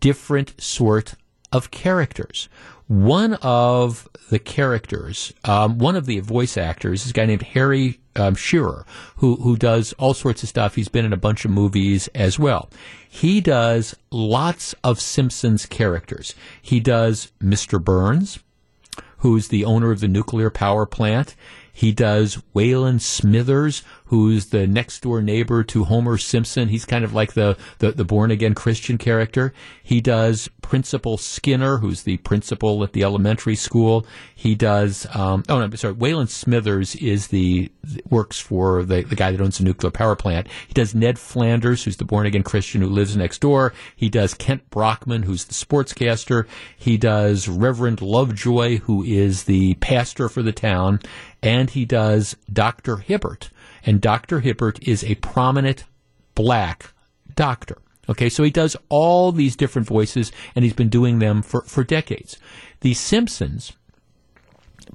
different sort of characters. One of the characters um, one of the voice actors is a guy named harry um, Shearer, who who does all sorts of stuff. He's been in a bunch of movies as well. He does lots of Simpsons characters. He does Mr. Burns, who's the owner of the nuclear power plant. He does Waylon Smithers, who's the next door neighbor to Homer Simpson. He's kind of like the, the, the born again Christian character. He does Principal Skinner, who's the principal at the elementary school. He does, um, oh no, sorry, Waylon Smithers is the, works for the, the guy that owns the nuclear power plant. He does Ned Flanders, who's the born again Christian who lives next door. He does Kent Brockman, who's the sportscaster. He does Reverend Lovejoy, who is the pastor for the town. And he does Dr. Hibbert, and Dr. Hibbert is a prominent black doctor. Okay, so he does all these different voices, and he's been doing them for, for decades. The Simpsons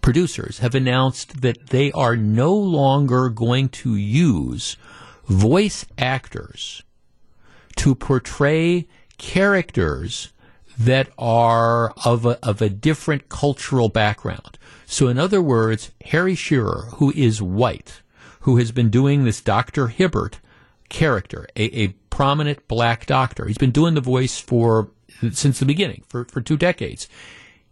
producers have announced that they are no longer going to use voice actors to portray characters that are of a, of a different cultural background. So, in other words, Harry Shearer, who is white, who has been doing this Dr. Hibbert character, a, a prominent black doctor. He's been doing the voice for since the beginning, for, for two decades.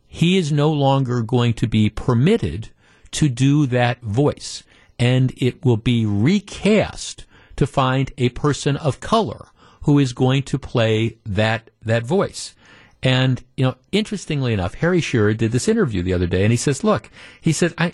He is no longer going to be permitted to do that voice. And it will be recast to find a person of color who is going to play that that voice. And you know, interestingly enough, Harry Shearer did this interview the other day, and he says, "Look, he said I."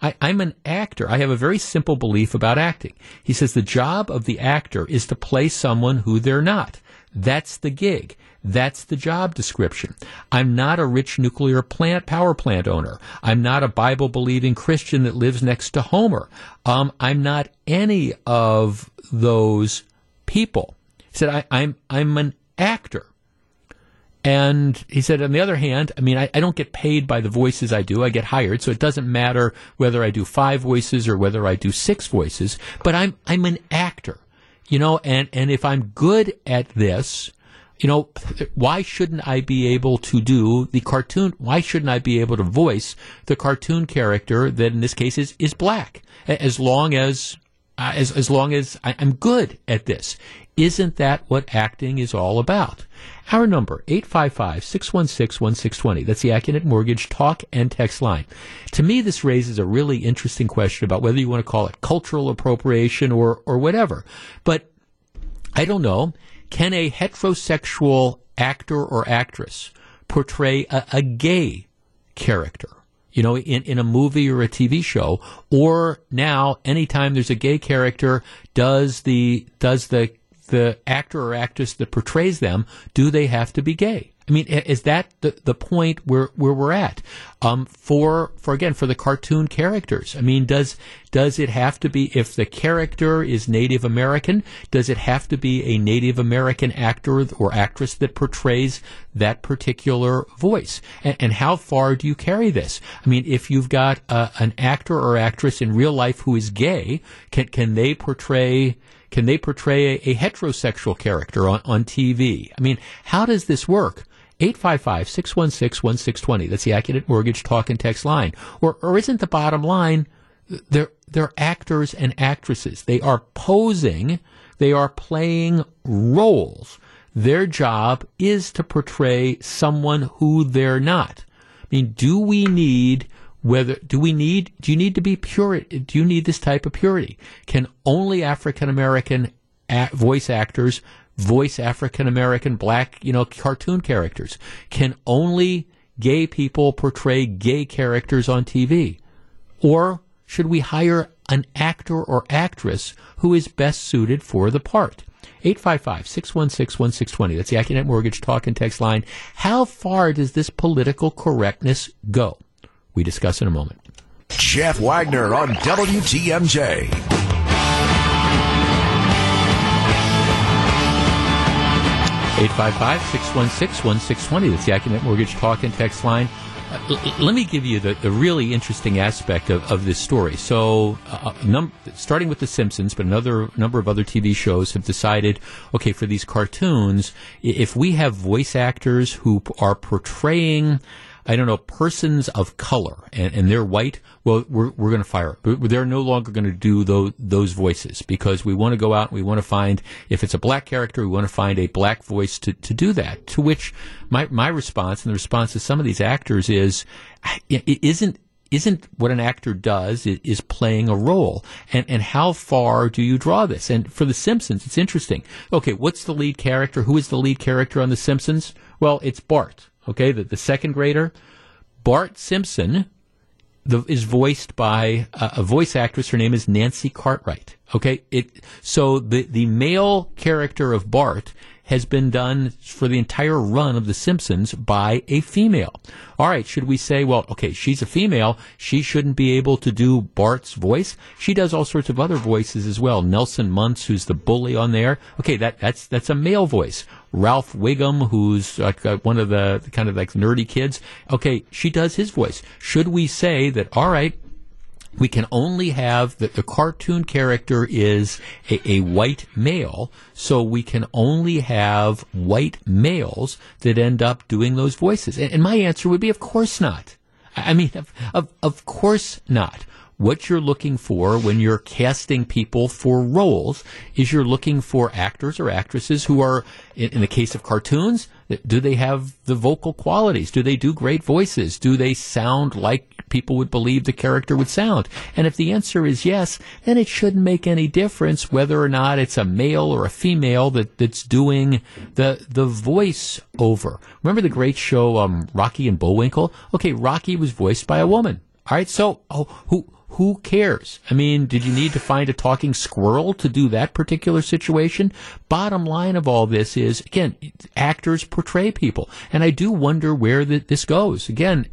I, am an actor. I have a very simple belief about acting. He says the job of the actor is to play someone who they're not. That's the gig. That's the job description. I'm not a rich nuclear plant power plant owner. I'm not a Bible believing Christian that lives next to Homer. Um, I'm not any of those people. He said I, I'm I'm an actor. And he said, on the other hand, I mean, I, I, don't get paid by the voices I do. I get hired, so it doesn't matter whether I do five voices or whether I do six voices. But I'm I'm an actor, you know, and and if I'm good at this, you know, why shouldn't I be able to do the cartoon? Why shouldn't I be able to voice the cartoon character that in this case is is black? As long as uh, as as long as I, I'm good at this, isn't that what acting is all about? Our number, 855-616-1620. That's the Accunet Mortgage talk and text line. To me, this raises a really interesting question about whether you want to call it cultural appropriation or, or whatever. But I don't know. Can a heterosexual actor or actress portray a, a gay character? You know, in, in a movie or a TV show, or now anytime there's a gay character, does the does the the actor or actress that portrays them, do they have to be gay? I mean, is that the, the point where, where we're at? Um, for, for again, for the cartoon characters. I mean, does, does it have to be, if the character is Native American, does it have to be a Native American actor or actress that portrays that particular voice? And, and how far do you carry this? I mean, if you've got uh, an actor or actress in real life who is gay, can, can they portray, can they portray a, a heterosexual character on, on TV? I mean, how does this work? 855 616 1620. That's the Accunet Mortgage talk and text line. Or, or isn't the bottom line, they're, they're actors and actresses. They are posing They are playing roles. Their job is to portray someone who they're not. I mean, do we need whether do we need do you need to be pure do you need this type of purity can only african american voice actors voice african american black you know cartoon characters can only gay people portray gay characters on tv or should we hire an actor or actress who is best suited for the part 855-616-1620. That's the Accunet Mortgage talk and text line. How far does this political correctness go? We discuss in a moment. Jeff Wagner on WTMJ. 855-616-1620. That's the Accunet Mortgage talk and text line. Let me give you the, the really interesting aspect of, of this story. So, uh, num- starting with The Simpsons, but another number of other TV shows have decided, okay, for these cartoons, if we have voice actors who are portraying I don't know, persons of color and, and they're white, well, we're, we're going to fire. They're no longer going to do those, those voices because we want to go out and we want to find, if it's a black character, we want to find a black voice to, to do that. To which my, my response and the response of some of these actors is, it isn't, isn't what an actor does is playing a role. And and how far do you draw this? And for the simpsons it's interesting. Okay what's the lead character? Who is the lead character on the simpsons? Well it's bart okay, the, the second grader, Bart Simpson the, is voiced by a, a, voice actress. Her name is Nancy Cartwright. Okay, it so the the male character of Bart has been done for the entire run of The Simpsons by a female. All right, should we say, well, okay, she's a female, she shouldn't be able to do Bart's voice? She does all sorts of other voices as well. Nelson Muntz, who's the bully on there, okay, that that's that's a male voice. Ralph Wiggum, who's uh, one of the kind of like nerdy kids, okay, she does his voice. Should we say that, all right, we can only have that the cartoon character is a, a, white male, so we can only have white males that end up doing those voices. And, and my answer would be, of course not. I mean, of, of, of course not what you're looking for when you're casting people for roles is you're looking for actors or actresses who are, in, in, the case of cartoons, do they have the vocal qualities? Do they do great voices? Do they sound like people would believe the character would sound? And if the answer is yes, then it shouldn't make any difference whether or not it's a male or a female that, that's doing the the voice over. Remember the great show um, Rocky and Bullwinkle? Okay, Rocky was voiced by a woman. All right, so oh, who who cares? I mean, did you need to find a talking squirrel to do that particular situation? Bottom line of all this is, again, actors portray people. And I do wonder where the, this goes. Again,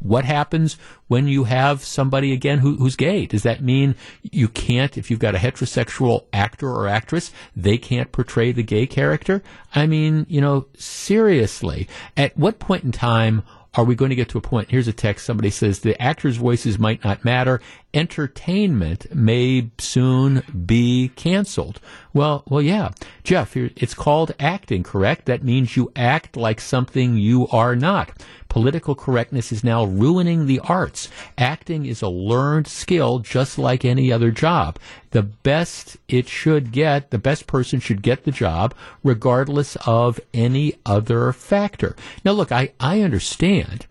what happens when you have somebody again who, who's gay? Does that mean you can't, if you've got a heterosexual actor or actress, they can't portray the gay character? I mean, you know, seriously, at what point in time are we going to get to a point? Here's a text. Somebody says the actors' voices might not matter. Entertainment may soon be canceled. Well, well, yeah, Jeff. It's called acting, correct? That means you act like something you are not. Political correctness is now ruining the arts. Acting is a learned skill just like any other job. The best it should get, the best person should get the job regardless of any other factor. Now look, I, I understand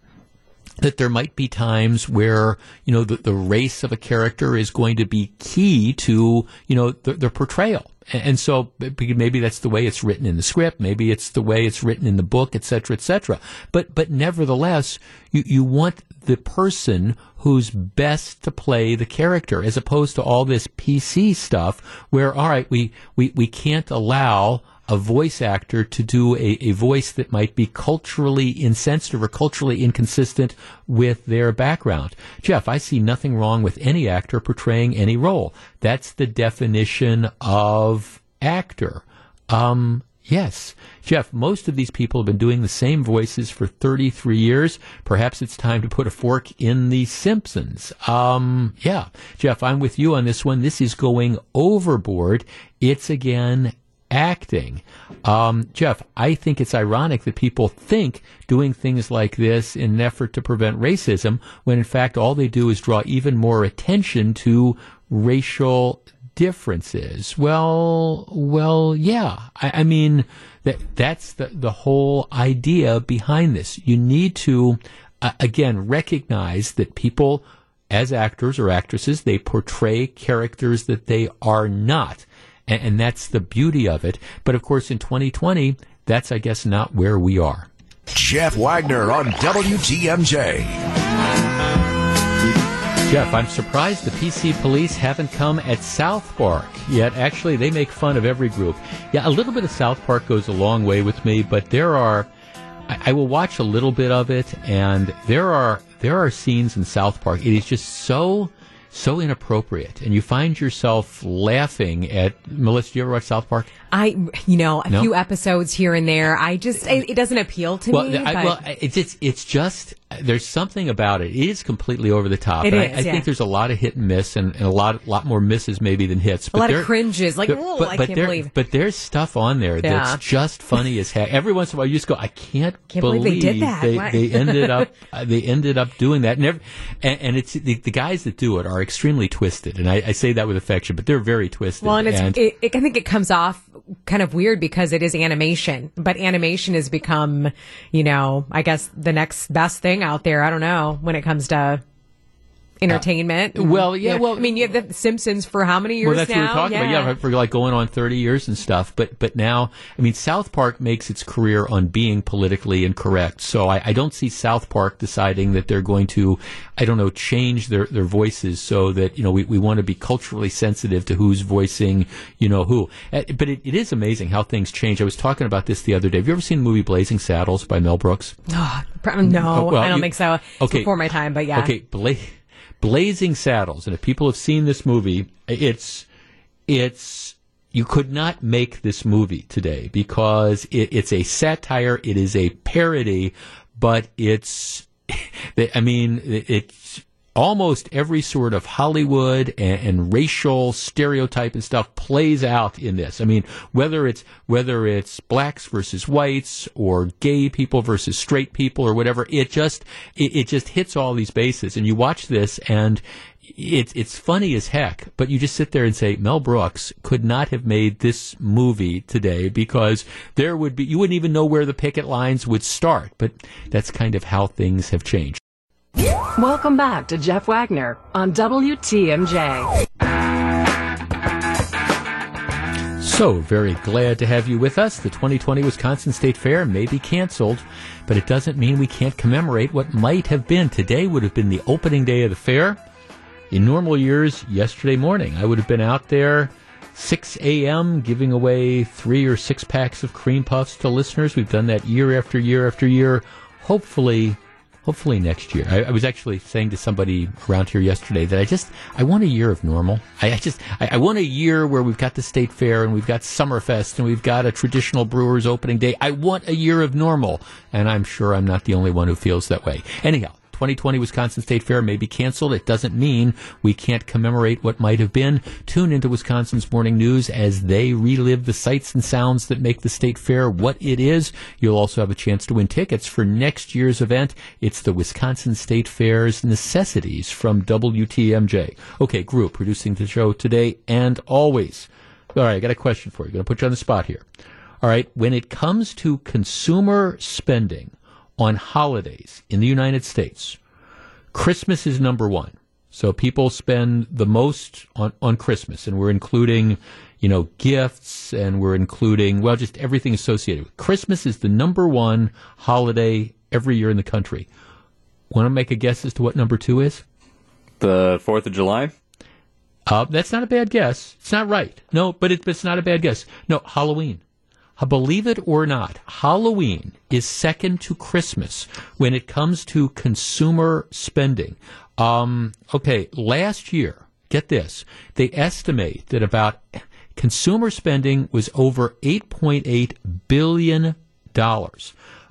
that there might be times where you know the, the race of a character is going to be key to you know the, the portrayal. And so maybe that's the way it's written in the script. Maybe it's the way it's written in the book etc etc but but nevertheless you you want the person who's best to play the character as opposed to all this PC stuff where all right we we we can't allow a voice actor to do a, a voice that might be culturally insensitive or culturally inconsistent with their background. Jeff, I see nothing wrong with any actor portraying any role. That's the definition of actor. Um, Yes. Jeff, most of these people have been doing the same voices for 33 years. Perhaps it's time to put a fork in the Simpsons. Um, yeah. Jeff, I'm with you on this one. This is going overboard. It's again acting. Um, Jeff, I think it's ironic that people think doing things like this in an effort to prevent racism, when in fact all they do is draw even more attention to racial differences. Well, well, yeah. I, I mean, that that's the the whole idea behind this. You need to uh, again recognize that people, as actors or actresses, they portray characters that they are not, and, and that's the beauty of it. But of course, in 2020, that's I guess not where we are. Jeff Wagner on WTMJ. Jeff, I'm surprised the PC police haven't come at South Park yet. Actually, they make fun of every group. Yeah, a little bit of South Park goes a long way with me, but there are, I, I will watch a little bit of it, and there are there are scenes in South Park. It is just so so inappropriate, and you find yourself laughing at. Melissa, do you ever watch South Park? I, you know, a No? few episodes here and there. I just, it, it doesn't appeal to Well, me. I, but well, it's, it's it's just there's something about it. It is completely over the top. It And I, I yeah. think there's a lot of hit and miss, and, and a lot lot more misses maybe than hits. a lot there- of cringes. Like, whoa, but, I but can't there- believe. But there's stuff on there Yeah. that's just funny as heck. Every once in a while, you just go, I can't, Can't believe they did that. They, they ended up uh, they ended up doing that. And, every, and, and it's the, the guys that do it are extremely twisted, and I, I say that with affection, but they're very twisted. Well, and it's, it, it, I think it comes off kind of weird because it is animation, but animation has become, you know, I guess the next best thing out there. I don't know when it comes to entertainment. Uh, well, yeah, well- I mean, you have the Simpsons for how many years well, that's now? what we're talking about. Yeah, for like going on 30 years and stuff. But but now, I mean, South Park makes its career on being politically incorrect. So I, I don't see South Park deciding that they're going to, I don't know, change their, their voices so that, you know, we, we want to be culturally sensitive to who's voicing, you know, who. Uh, But it, it is amazing how things change. I was talking about this the other day. Have you ever seen the movie Blazing Saddles by Mel Brooks? Pro- no, Oh, well, I don't you- think so. Okay. before my time, but yeah. Okay, Bla- Blazing Saddles, and if people have seen this movie, it's it's you could not make this movie today because it, it's a satire, it is a parody, but it's I mean it- almost every sort of Hollywood and, and racial stereotype and stuff plays out in this. I mean, whether it's whether it's blacks versus whites or gay people versus straight people or whatever, it just it, it just hits all these bases. And you watch this and it's it's funny as heck, but you just sit there and say Mel Brooks could not have made this movie today because there would be you wouldn't even know where the picket lines would start. But that's kind of how things have changed. Welcome back to Jeff Wagner on WTMJ. So very glad to have you with us. The 2020 Wisconsin State Fair may be canceled, but it doesn't mean we can't commemorate what might have been. Today would have been the opening day of the fair. In normal years, yesterday morning, I would have been out there 6 a.m. giving away three or six packs of cream puffs to listeners. We've done that year after year after year. Hopefully, hopefully next year. I, I was actually saying to somebody around here yesterday that I just I want a year of normal. I, I just I, I want a year where we've got the state fair and we've got Summerfest and we've got a traditional Brewers opening day. I want a year of normal, and I'm sure I'm not the only one who feels that way. Anyhow. 2020 Wisconsin State Fair may be canceled. It doesn't mean we can't commemorate what might have been. Tune into Wisconsin's Morning News as they relive the sights and sounds that make the State Fair what it is. You'll also have a chance to win tickets for next year's event. It's the Wisconsin State Fair's Necessities from WTMJ. Okay, group producing the show today and always. All right, I got a question for you. I'm going to put you on the spot here. All right, when it comes to consumer spending on holidays in the United States, Christmas is number one. So people spend the most on, on Christmas, and we're including, you know, gifts, and we're including, well, just everything associated with Christmas is the number one holiday every year in the country. Want to make a guess as to what number two is? The Fourth of July. Uh, that's not a bad guess. It's not right. No, but it, it's not a bad guess. No, Halloween. Uh, Believe it or not, Halloween is second to Christmas when it comes to consumer spending. Um, okay, last year, get this, they estimate that about consumer spending was over $8.8 billion.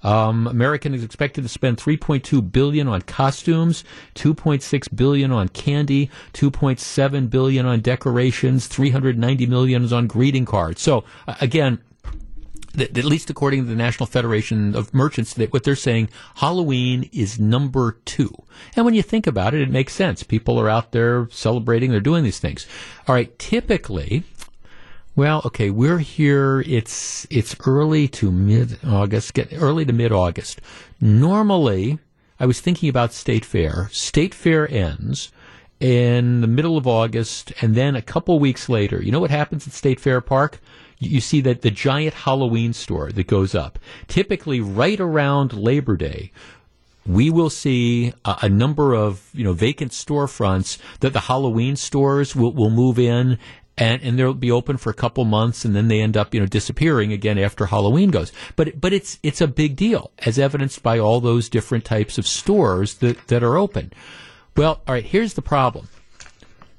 Um, American is expected to spend 3.2 billion on costumes, 2.6 billion on candy, 2.7 billion on decorations, 390 million on greeting cards. So uh, again, at least according to the National Federation of Merchants, that what they're saying, Halloween is number two. And when you think about it, it makes sense. People are out there celebrating, they're doing these things. All right, typically, well, okay, we're here. It's it's early to mid August, get early to mid August. Normally, I was thinking about State Fair. State Fair ends in the middle of August, and then a couple weeks later, you know what happens at State Fair Park? You see that the giant Halloween store that goes up, typically right around Labor Day, we will see a, a, number of you know vacant storefronts that the Halloween stores will, will move in and and they'll be open for a couple months and then they end up you know disappearing again after Halloween goes. But but it's it's a big deal as evidenced by all those different types of stores that that are open. Well, all right, here's the problem.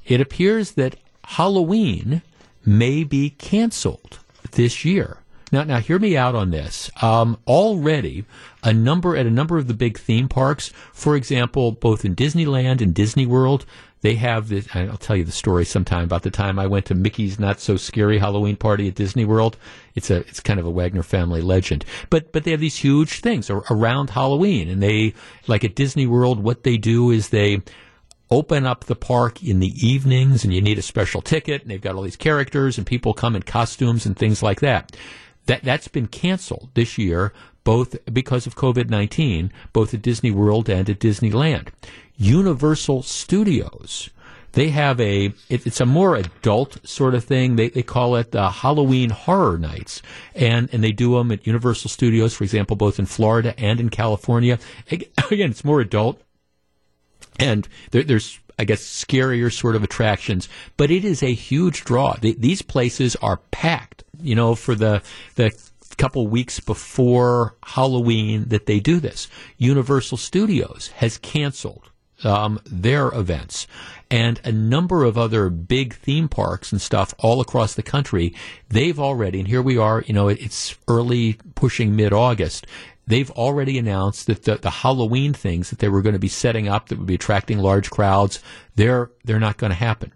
It appears that Halloween may be canceled this year. Now, now, hear me out on this. Um, already, a number at a number of the big theme parks, for example, both in Disneyland and Disney World, they have this. I'll tell you the story sometime about the time I went to Mickey's Not So Scary Halloween party at Disney World. It's a it's kind of a Wagner family legend. But but they have these huge things around Halloween, and they like at Disney World. What they do is they open up the park in the evenings and you need a special ticket and they've got all these characters and people come in costumes and things like that. That that's been canceled this year both because of COVID-19, both at Disney World and at Disneyland. Universal Studios they have a it, it's a more adult sort of thing. They they call it the Halloween Horror Nights, and and they do them at Universal Studios, for example, both in Florida and in California. Again, it's more adult, and there, there's I guess scarier sort of attractions, but it is a huge draw. The, these places are packed. You know, for the the couple weeks before Halloween that they do this. Universal Studios has canceled um, their events. And a number of other big theme parks and stuff all across the country, they've already, and here we are, you know, it's early pushing mid August they've already announced that the, the Halloween things that they were going to be setting up that would be attracting large crowds, they're, they're not going to happen.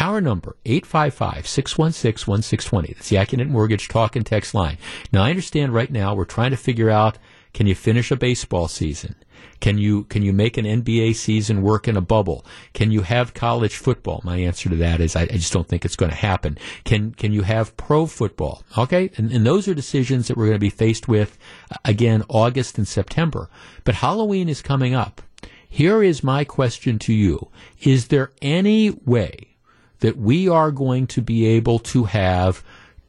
Our number, 855-616-1620. That's the Accunet Mortgage talk and text line. Now, I understand right now we're trying to figure out, can you finish a baseball season? Can you can you make an NBA season work in a bubble? Can you have college football? My answer to that is I, I just don't think it's going to happen. Can can you have pro football? Okay, and, and those are decisions that we're going to be faced with uh, again August and September. But Halloween is coming up. Here is my question to you: Is there any way that we are going to be able to have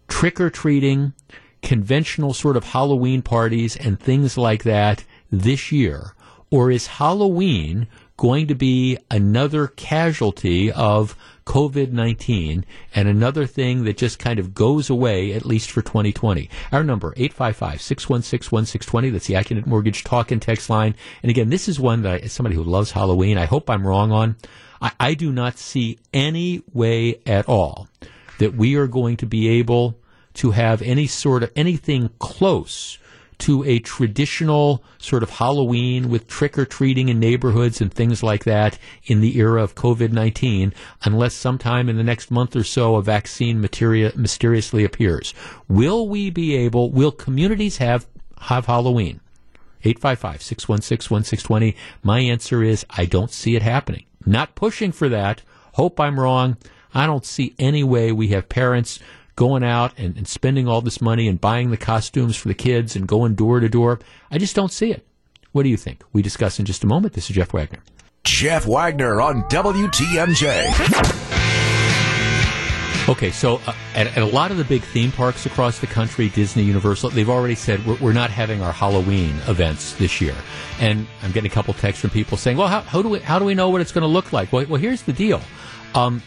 trick or treating? conventional sort of Halloween parties and things like that this year or is Halloween going to be another casualty of COVID 19 and another thing that just kind of goes away, at least for 2020? Our number, 855 616 1620. That's the Accunet Mortgage talk and text line. And again, this is one that I, somebody who loves Halloween, I hope I'm wrong on. I, I do not see any way at all that we are going to be able to have any sort of anything close to a traditional sort of Halloween with trick or treating in neighborhoods and things like that in the era of COVID 19 unless sometime in the next month or so a vaccine materia- mysteriously appears. Will we be able, will communities have, have Halloween? 855 616 1620. My answer is I don't see it happening. Not pushing for that. Hope I'm wrong. I don't see any way we have parents going out and, and spending all this money and buying the costumes for the kids and going door to door. I just don't see it. What do you think? We discuss in just a moment. This is Jeff Wagner. Jeff Wagner on WTMJ. Okay, so uh, at, at, a lot of the big theme parks across the country, Disney, Universal, they've already said we're, we're, not having our Halloween events this year. And I'm getting a couple texts from people saying, "Well, how, how do we how do we know what it's going to look like?" Well, well, here's the deal. Um,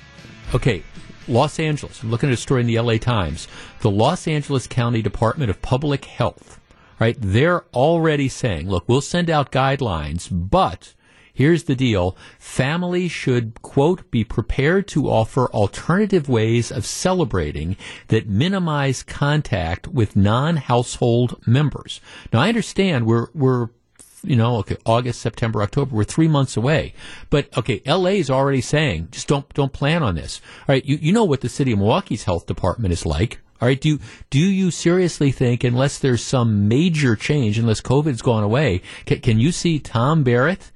okay, Los Angeles, I'm looking at a story in the LA Times. The Los Angeles County Department of Public Health, right? They're already saying, look, we'll send out guidelines, but here's the deal. Families should, quote, be prepared to offer alternative ways of celebrating that minimize contact with non-household members. Now, I understand we're, we're you know, okay, August, September, October, we're three months away. But okay, LA is already saying, just don't don't plan on this. All right, you, you know what the city of Milwaukee's health department is like. All right, do do you seriously think, unless there's some major change, unless COVID's gone away, can, can you see Tom Barrett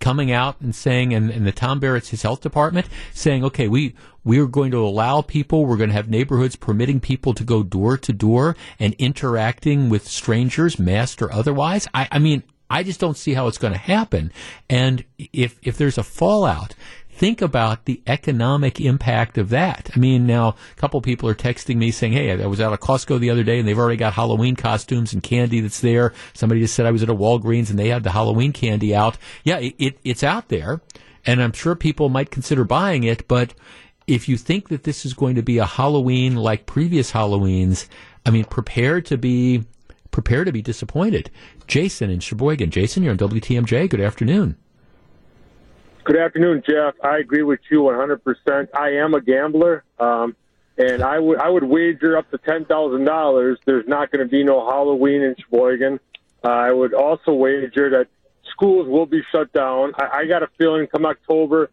coming out and saying, and, and the Tom Barrett's his health department saying, okay, we we're going to allow people, we're going to have neighborhoods permitting people to go door to door and interacting with strangers, masked or otherwise. I, I mean, I just don't see how it's going to happen. And if if there's a fallout, think about the economic impact of that. I mean, now a couple people are texting me saying, "Hey, I was out of Costco the other day, and they've already got Halloween costumes and candy that's there." Somebody just said I was at a Walgreens and they had the Halloween candy out. Yeah, it, it, it's out there, and I'm sure people might consider buying it. But if you think that this is going to be a Halloween like previous Halloweens, I mean, prepare to be prepare to be disappointed. Jason in Sheboygan. Jason, you're on WTMJ. Good afternoon. Good afternoon, Jeff. I agree with you 100%. I am a gambler, um, and I would I would wager up to ten thousand dollars. There's not going to be no Halloween in Sheboygan. Uh, I would also wager that schools will be shut down. I, I got a feeling come October,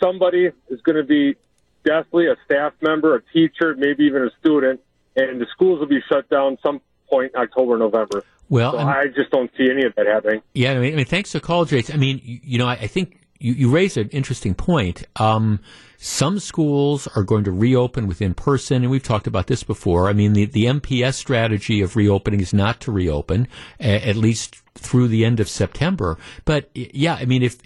somebody is going to be definitely a staff member, a teacher, maybe even a student, and the schools will be shut down some point October, November. Well, so I just don't see any of that happening. Yeah, I mean, I mean thanks for call, Jason. I mean, you, you know, I, I think you, you raise an interesting point. Um, some schools are going to reopen with in person, and we've talked about this before. I mean, the, the MPS strategy of reopening is not to reopen, at least through the end of September. But yeah, I mean, if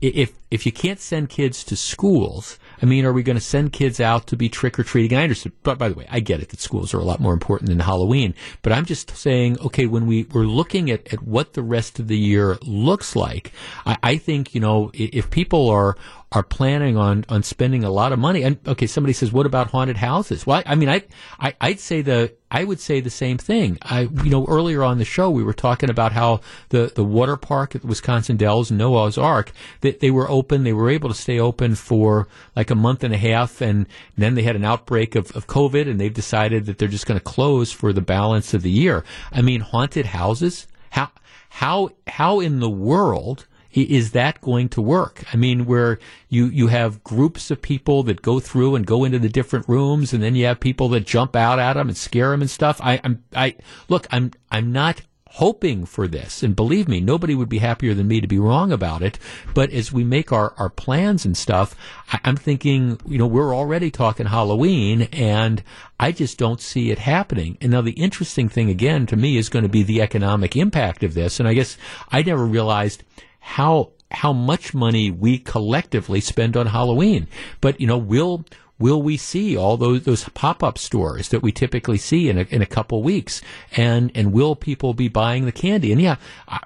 if if you can't send kids to schools, I mean, are we going to send kids out to be trick or treating? I understand, but by the way, I get it that schools are a lot more important than Halloween. But I'm just saying, okay, when we we're looking at, at what the rest of the year looks like, I, I think you know if people are are planning on, on spending a lot of money. And okay, somebody says, what about haunted houses? Well, I, I mean, I, I, I'd say the, I would say the same thing. I, you know, earlier on the show, we were talking about how the, the water park at Wisconsin Dells, Noah's Ark, that they were open. They were able to stay open for like a month and a half. And then they had an outbreak of, of COVID and they've decided that they're just going to close for the balance of the year. I mean, haunted houses, how, how, how in the world, is that going to work? I mean, where you, you have groups of people that go through and go into the different rooms, and then you have people that jump out at them and scare them and stuff. I, I'm, I look, I'm, I'm not hoping for this, and believe me, nobody would be happier than me to be wrong about it. But as we make our, our plans and stuff, I, I'm thinking, you know, we're already talking Halloween, and I just don't see it happening. And now the interesting thing again to me is going to be the economic impact of this. And I guess I never realized how how much money we collectively spend on Halloween. But you know, will will we see all those those pop up stores that we typically see in a, in a couple weeks? And and will people be buying the candy? And yeah,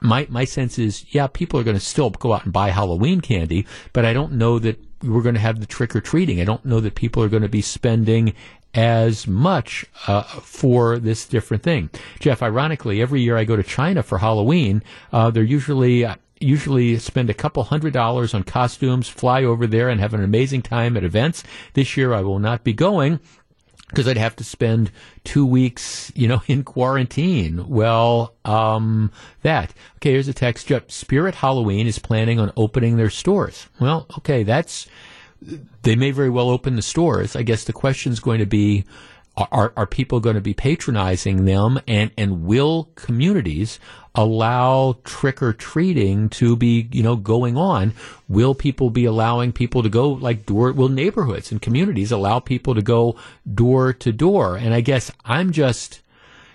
my my sense is yeah, people are going to still go out and buy Halloween candy, but I don't know that we're going to have the trick or treating. I don't know that people are going to be spending as much uh, for this different thing. Jeff, ironically, every year I go to China for Halloween, uh, they're usually usually spend a couple hundred dollars on costumes, fly over there and have an amazing time at events. This year I will not be going because I'd have to spend two weeks, you know, in quarantine. Well, um, that. Okay, here's a text. Spirit Halloween is planning on opening their stores. Well, okay, that's, they may very well open the stores. I guess the question is going to be, are, are people going to be patronizing them and, and will communities allow trick or treating to be, you know, going on? Will people be allowing people to go like door, will neighborhoods and communities allow people to go door to door? And I guess I'm just,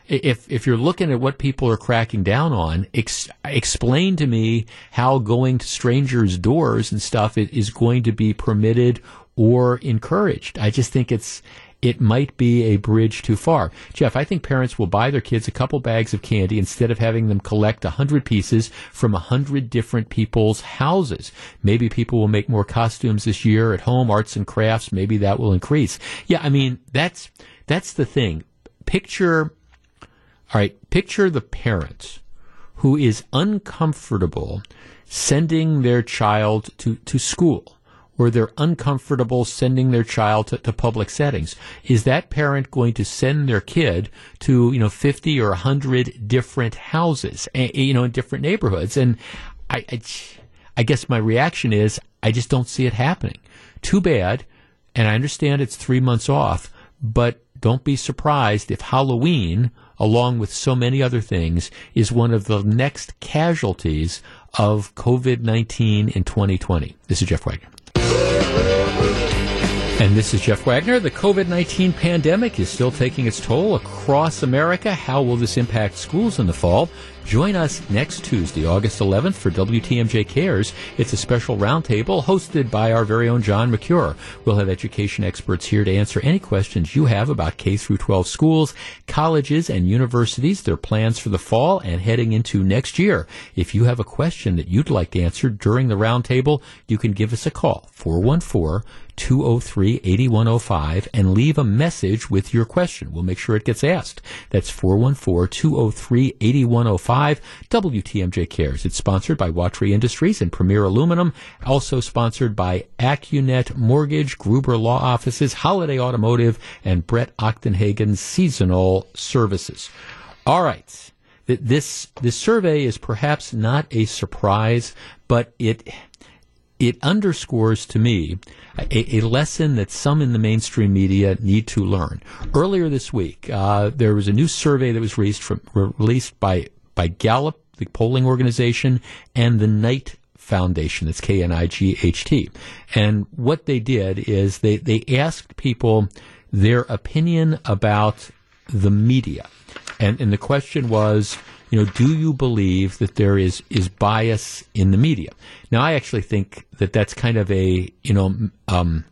if if you're looking at what people are cracking down on, ex- explain to me how going to strangers' doors and stuff is going to be permitted or encouraged. I just think it's it might be a bridge too far. Jeff, I think parents will buy their kids a couple bags of candy instead of having them collect a hundred pieces from a hundred different people's houses. Maybe people will make more costumes this year at home, arts and crafts. Maybe that will increase. Yeah, I mean, that's, that's the thing. Picture, all right, picture the parents who is uncomfortable sending their child to, to school where they're uncomfortable sending their child to, to, public settings. Is that parent going to send their kid to, you know, 50 or 100 different houses, you know, in different neighborhoods? And I, I, I guess my reaction is I just don't see it happening. Too bad. And I understand it's three months off, but don't be surprised if Halloween, along with so many other things, is one of the next casualties of COVID 19 in 2020. This is Jeff Wagner. And this is Jeff Wagner. The COVID 19 pandemic is still taking its toll across America. How will this impact schools in the fall? Join us next Tuesday, August 11th for WTMJ Cares. It's a special roundtable hosted by our very own John Mercure. We'll have education experts here to answer any questions you have about K through 12 schools, colleges, and universities, their plans for the fall and heading into next year. If you have a question that you'd like answered during the roundtable, you can give us a call, 414 203 8105 and leave a message with your question. We'll make sure it gets asked. That's 414 203 8105. WTMJ Cares. It's sponsored by Watry Industries and Premier Aluminum. Also sponsored by Accunet Mortgage, Gruber Law Offices, Holiday Automotive, and Brett Ochtenhagen's Seasonal Services. All right. This, this survey is perhaps not a surprise, but it, it underscores to me a, a, lesson that some in the mainstream media need to learn. Earlier this week, uh, there was a new survey that was released, from, released by, by Gallup, the polling organization, and the Knight Foundation. It's K N I G H T. And what they did is they, they asked people their opinion about the media. And, and the question was, you know, do you believe that there is, is bias in the media? Now, I actually think that that's kind of a, you know, um,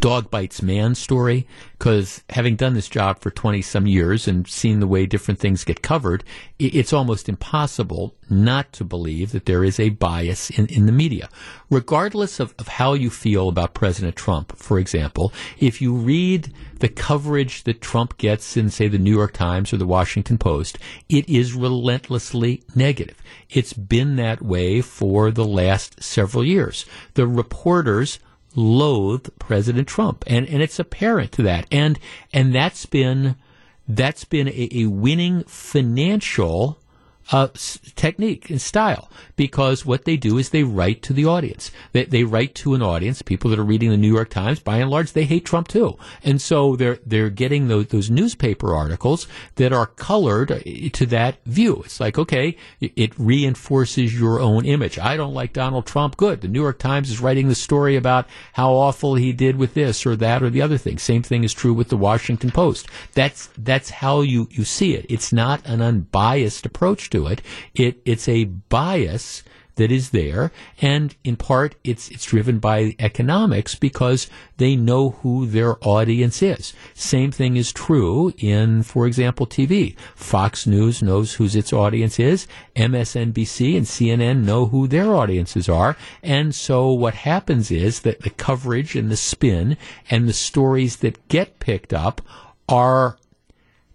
dog bites man story because having done this job for 20 some years and seen the way different things get covered, it's almost impossible not to believe that there is a bias in, in the media. Regardless of, of how you feel about President Trump, for example, if you read the coverage that Trump gets in, say, the New York Times or the Washington Post, it is relentlessly negative. It's been that way for the last several years. The reporters loathe President Trump, and and it's apparent to that, and and that's been that's been a, a winning financial uh, technique and style because what they do is they write to the audience. They, they write to an audience, people that are reading the New York Times. By and large, they hate Trump too, and so they're they're getting those those newspaper articles that are colored uh, to that view. It's like okay, it reinforces your own image. I don't like Donald Trump. Good. The New York Times is writing the story about how awful he did with this or that or the other thing. Same thing is true with the Washington Post. That's that's how you you see it. It's not an unbiased approach to it. It it's a bias that is there, and in part it's it's driven by economics because they know who their audience is. Same thing is true in, for example, TV. Fox News knows who its audience is. MSNBC and CNN know who their audiences are, and so what happens is that the coverage and the spin and the stories that get picked up are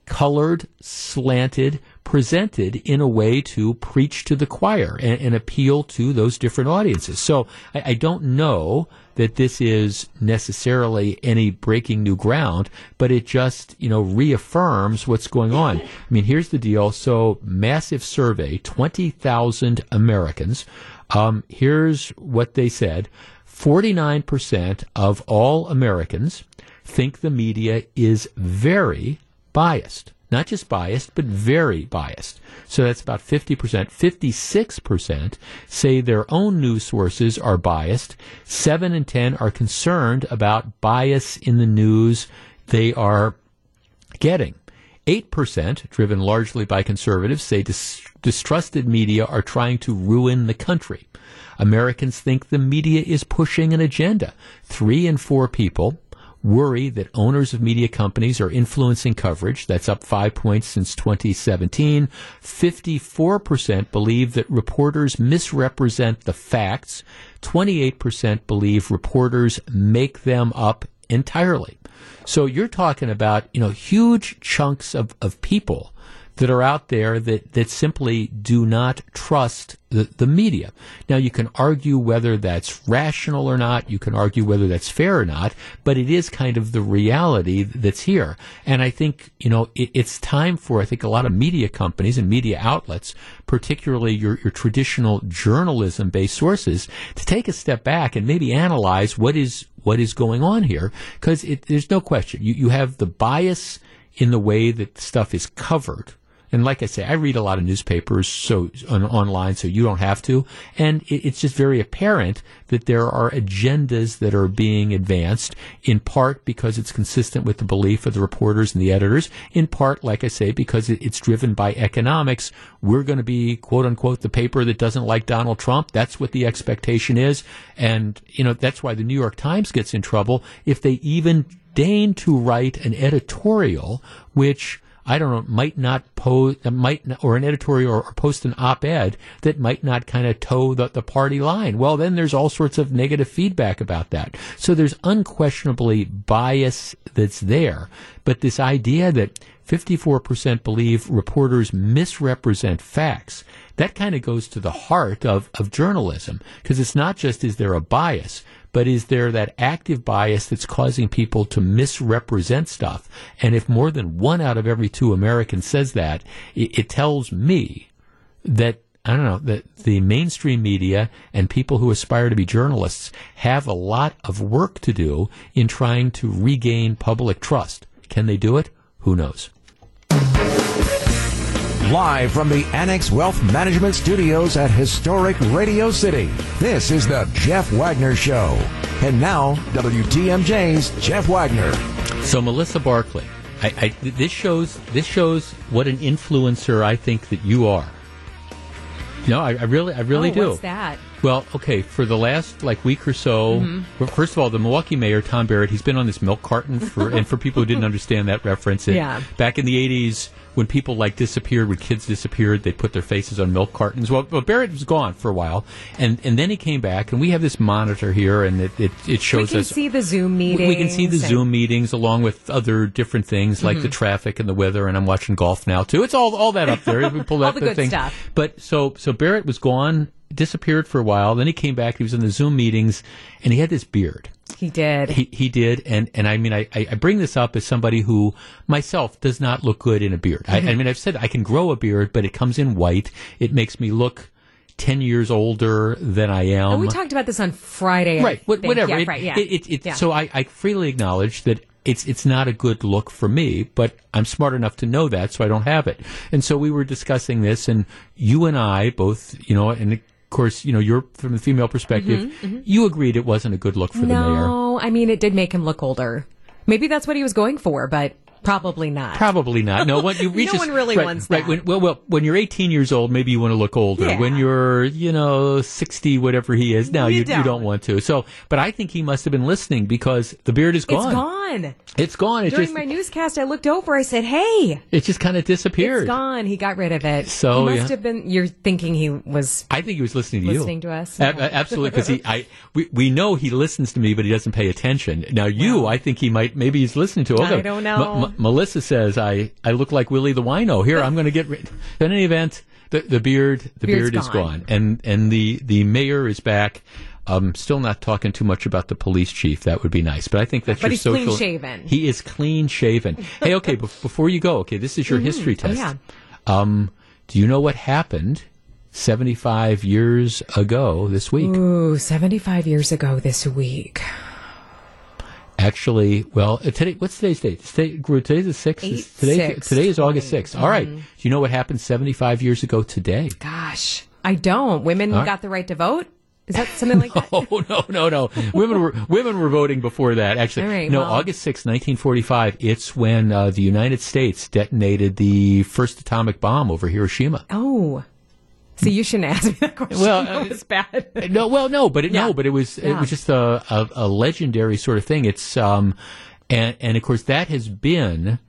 colored, slanted, presented in a way to preach to the choir and, and appeal to those different audiences. So I, I, don't know that this is necessarily any breaking new ground, but it just, you know, reaffirms what's going on. I mean, here's the deal. So massive survey, 20,000 Americans. Um, here's what they said. 49% of all Americans think the media is very biased not just biased, but very biased. So that's about 50%. 56% say their own news sources are biased. 7 and 10 are concerned about bias in the news they are getting. 8%, driven largely by conservatives, say dis- distrusted media are trying to ruin the country. Americans think the media is pushing an agenda. Three in four people worry that owners of media companies are influencing coverage. That's up five points since 2017. 54% believe that reporters misrepresent the facts. 28% believe reporters make them up entirely. So you're talking about, you know, huge chunks of, of people that are out there that, that simply do not trust the, the media. Now, you can argue whether that's rational or not. You can argue whether that's fair or not, but it is kind of the reality that's here. And I think, you know, it, it's time for, I think, a lot of media companies and media outlets, particularly your, your traditional journalism based sources, to take a step back and maybe analyze what is, what is going on here. Because there's no question. You, you have the bias in the way that stuff is covered and like I say, I read a lot of newspapers so on, online, so you don't have to. And it, it's just very apparent that there are agendas that are being advanced, in part because it's consistent with the belief of the reporters and the editors, in part, like I say, because it, it's driven by economics. We're going to be, quote unquote, the paper that doesn't like Donald Trump. That's what the expectation is. And, you know, that's why the New York Times gets in trouble if they even deign to write an editorial which I don't know, might not post, might or an editorial or, or, post an op-ed that might not kind of toe the, the party line. Well, then there's all sorts of negative feedback about that. So there's unquestionably bias that's there. But this idea that 54% believe reporters misrepresent facts, that kind of goes to the heart of, of journalism. Because it's not just is there a bias, but is there that active bias that's causing people to misrepresent stuff? And if more than one out of every two Americans says that, it, it tells me that I don't know, that the mainstream media and people who aspire to be journalists have a lot of work to do in trying to regain public trust. Can they do it? Who knows? Live from the Annex Wealth Management Studios at historic Radio City, this is the Jeff Wagner Show. And now, WTMJ's Jeff Wagner. So, Melissa Barkley, I, I, this shows this shows what an influencer I think that you are. No, I, I really, I really oh, do. What's that? Well, okay, for the last like week or so, mm-hmm. well, first of all, the Milwaukee mayor Tom Barrett, he's been on this milk carton for, and for people who didn't understand that reference, it, yeah. back in the '80s when people like disappeared, when kids disappeared, they put their faces on milk cartons. Well, well, Barrett was gone for a while, and and then he came back, and we have this monitor here, and it it, it shows we can us see the Zoom meetings. We can see the Zoom meetings along with other different things like mm-hmm. the traffic and the weather, and I'm watching golf now too. It's all all that up there. We pull all up the, the good thing. stuff. But so so Barrett was gone disappeared for a while. Then he came back. He was in the Zoom meetings, and he had this beard. He did. He he did, and and I mean, I I bring this up as somebody who myself does not look good in a beard. Mm-hmm. I, I mean, I've said I can grow a beard, but it comes in white. It makes me look. 10 years older than I am. And we talked about this on Friday. Right. whatever. Yeah, it, right. Yeah. It, it, yeah. So I, I freely acknowledge that it's it's not a good look for me, but I'm smart enough to know that, so I don't have it. And so we were discussing this, and you and I both, you know, and of course, you know, you're from the female perspective. Mm-hmm, mm-hmm. You agreed it wasn't a good look for no, the mayor. No, I mean, it did make him look older. Maybe that's what he was going for, but Probably not. Probably not. No, when you reach no one really right, wants right, that. When, well, well, when you're 18 years old, maybe you want to look older. Yeah. When you're, you know, 60, whatever he is, now you, you, don't. you don't want to. So, but I think he must have been listening because the beard is gone. It's gone. It's gone. It During just, my newscast, I looked over. I said, "Hey, it just kind of disappeared. It's gone. He got rid of it. So he must yeah. have been. You're thinking he was. I think he was listening to listening you. to us. A- absolutely, because he, I, we, we know he listens to me, but he doesn't pay attention. Now, you. I think he might. Maybe he's listening to. Okay. I don't know. M- M- Melissa says I, I look like Willie the Wino. Here, I'm going to get rid. In any event, the, the beard, the Beard's beard is gone. gone, and and the the mayor is back. I'm still not talking too much about the police chief. That would be nice, but I think that's But your he's social. clean-shaven. He is clean shaven. hey, okay. be- before you go, okay, this is your history Oh, test. yeah. Um, do you know what happened 75 years ago this week? Ooh, 75 years ago this week. Actually, well, uh, today, what's today's date? Today, today's the 6th. Eight, today, six, today is August 6th. All right. Mhm. Do you know what happened 75 years ago today? Gosh, I don't. Women right. got the right to vote. Is that something like that? Oh, no, no, no. women were, women were voting before that, actually. All right, no, well- August sixth, 1945. It's when uh, the United States detonated the first atomic bomb over Hiroshima. Oh, see, you shouldn't ask me that question. Well, that uh, was bad. No, well, no, but it, Yeah. no, but it was it was just a, a, a legendary sort of thing. It's um, and and of course that has been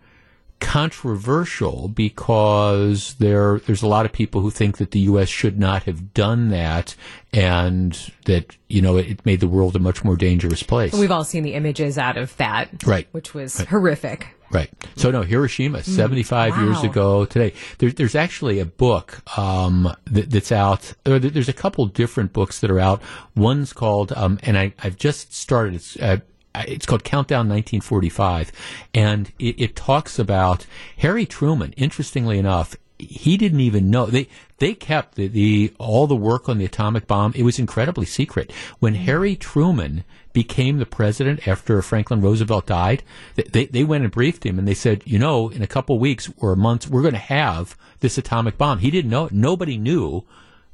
controversial because there there's a lot of people who think that the U.S. should not have done that, and that you know it, it made the world a much more dangerous place. We've all seen the images out of that, Right. Which was Right. horrific. Right. So no, Hiroshima, 75 years Mm. ago today. There's there's actually a book um, that, that's out. Or there's a couple different books that are out. One's called, um, and I I've just started. It's uh, it's called Countdown 1945, and it, it talks about Harry Truman. Interestingly enough, he didn't even know they they kept the, the all the work on the atomic bomb. It was incredibly secret. When mm-hmm. Harry Truman became the president after Franklin Roosevelt died, they they went and briefed him and they said, you know, in a couple weeks or months, we're going to have this atomic bomb. He didn't know it. Nobody knew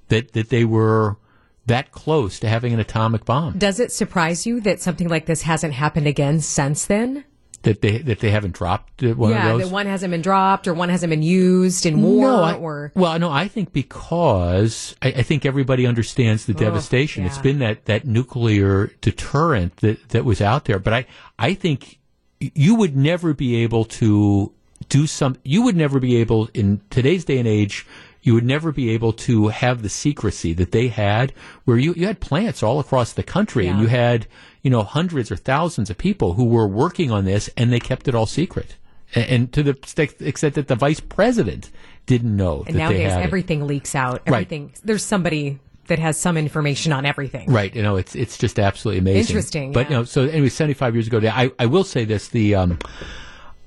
that that they were that close to having an atomic bomb. Does it surprise you that something like this hasn't happened again since then? That they that they haven't dropped one yeah, of those. that one hasn't been dropped or one hasn't been used in war No, I- or well, no, I think because I, I think everybody understands the devastation. It's been that, that nuclear deterrent that, that was out there. But I, I think you would never be able to do some, you would never be able, in today's day and age, you would never be able to have the secrecy that they had where you, you had plants all across the country and you had, you know, hundreds or thousands of people who were working on this and they kept it all secret. And, and to the extent that the vice president didn't know and that they nowadays had it. everything leaks out. Right. There's somebody that has some information on everything. Right, you know, it's it's just absolutely amazing. Interesting, but yeah. you know, so anyway, seventy five years ago, I I will say this: the um,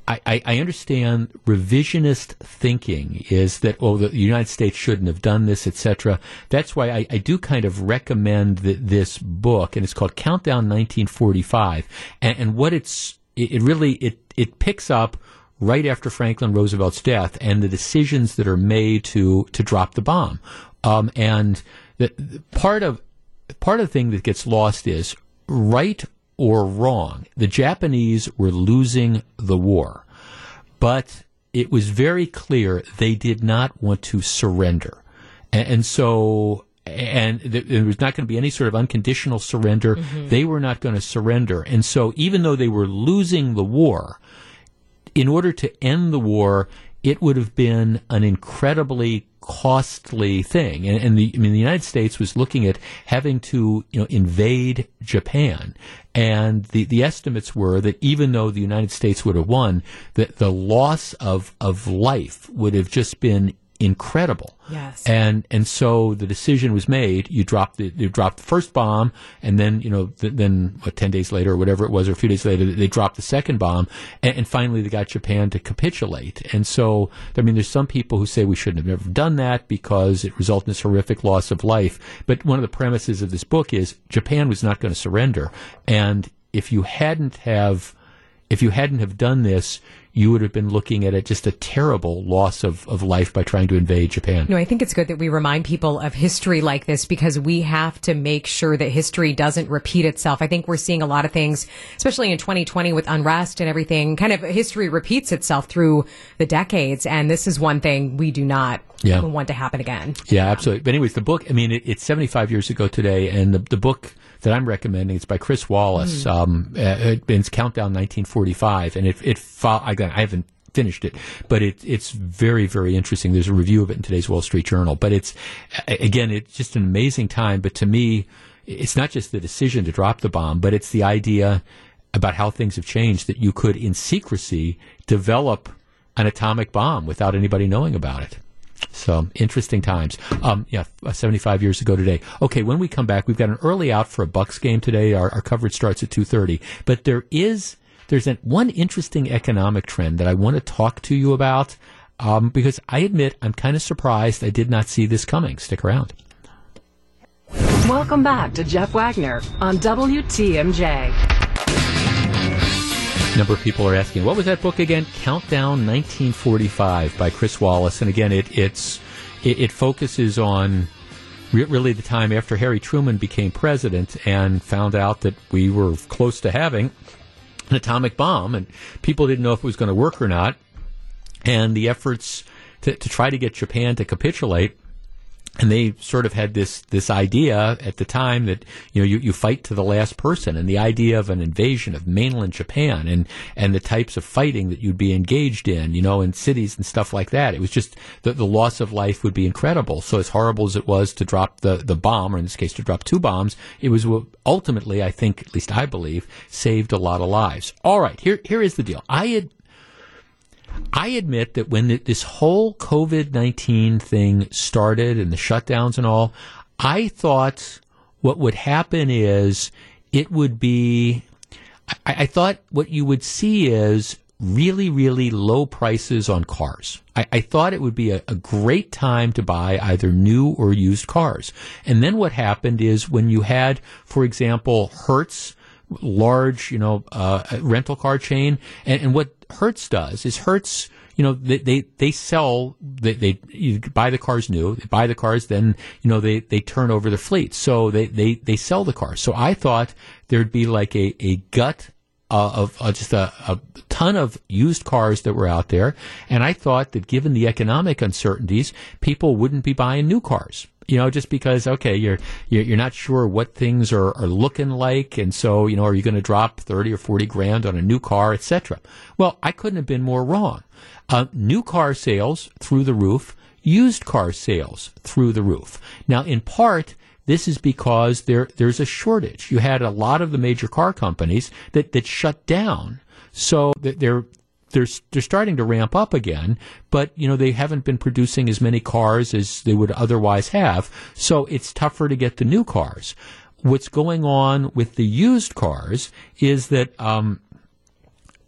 I, I understand revisionist thinking is that oh the United States shouldn't have done this, etc. That's why I, I do kind of recommend th- this book, and it's called Countdown 1945, and, and what it's it, it really it it picks up right after Franklin Roosevelt's death and the decisions that are made to to drop the bomb. Um, and the, the part of part of the thing that gets lost is right or wrong. The Japanese were losing the war, but it was very clear they did not want to surrender, and, and so. And th- there was not going to be any sort of unconditional surrender. Mm-hmm. They were not going to surrender. And so, even though they were losing the war, in order to end the war, it would have been an incredibly costly thing. And, and the, I mean, the United States was looking at having to, you know, invade Japan. And the, the estimates were that even though the United States would have won, that the loss of, of life would have just been incredible. Yes. And and so the decision was made. You drop the you drop the first bomb, and then you know th- then what ten days later or whatever it was, or a few days later, they dropped the second bomb, and, and finally they got Japan to capitulate. And so I mean, there's some people who say we shouldn't have never done that because it resulted in this horrific loss of life. But one of the premises of this book is Japan was not going to surrender, and if you hadn't have if you hadn't have done this, you would have been looking at it just a terrible loss of, of life by trying to invade Japan. No, I think it's good that we remind people of history like this because we have to make sure that history doesn't repeat itself. I think we're seeing a lot of things, especially in 2020 with unrest and everything. Kind of history repeats itself through the decades, and this is one thing we do not Yeah. want to happen again. Yeah, absolutely. But anyways, the book, I mean, it, it's 75 years ago today, and the, the book that I'm recommending, it's by Chris Wallace. Um, uh, it, it's Countdown 1945, and it, it fo- I, I haven't finished it, but it, it's very, very interesting. There's a review of it in today's Wall Street Journal. But it's, again, it's just an amazing time. But to me, it's not just the decision to drop the bomb, but it's the idea about how things have changed that you could, in secrecy, develop an atomic bomb without anybody knowing about it. So interesting times. Um, yeah, uh, 75 years ago today. Okay, when we come back, we've got an early out for a Bucks game today. Our, our coverage starts at 2:30. But there is there's an, one interesting economic trend that I want to talk to you about um, because I admit I'm kind of surprised I did not see this coming. Stick around. Welcome back to Jeff Wagner on WTMJ. Number of people are asking, what was that book again? Countdown 1945 by Chris Wallace. And again, it, it's it, it focuses on re- really the time after Harry Truman became president and found out that we were close to having an atomic bomb, and people didn't know if it was going to work or not. And the efforts to, to try to get Japan to capitulate and they sort of had this this idea at the time that you know you, you fight to the last person. And the idea of an invasion of mainland Japan and and the types of fighting that you'd be engaged in you know in cities and stuff like that. It was just the, the loss of life would be incredible. So as horrible as it was to drop the the bomb or in this case to drop two bombs it was what ultimately I think at least I believe saved a lot of lives. All right. Here here is the deal. I had I admit that when this whole COVID 19 thing started and the shutdowns and all, I thought what would happen is it would be, I, I thought what you would see is really, really low prices on cars. I, I thought it would be a, a, great time to buy either new or used cars. And then what happened is when you had, for example, Hertz, large, you know, uh, rental car chain, and, and what Hertz does is Hertz, you know, they, they, they sell, they, they buy the cars new, they buy the cars, then, you know, they, they turn over the fleet. So they, they, they sell the cars. So I thought there'd be like a, a gut uh, of uh, just a, a, ton of used cars that were out there. And I thought that given the economic uncertainties, people wouldn't be buying new cars you know, just because okay, you're you're not sure what things are, are looking like, and so you know, are you going to drop thirty or forty grand on a new car, etc. Well, I couldn't have been more wrong. Uh, new car sales through the roof, used car sales through the roof. Now, in part. This is because there there's a shortage. You had a lot of the major car companies that, that shut down so they're they're they're starting to ramp up again, but you know they haven't been producing as many cars as they would otherwise have. So it's tougher to get the new cars. What's going on with the used cars is that um,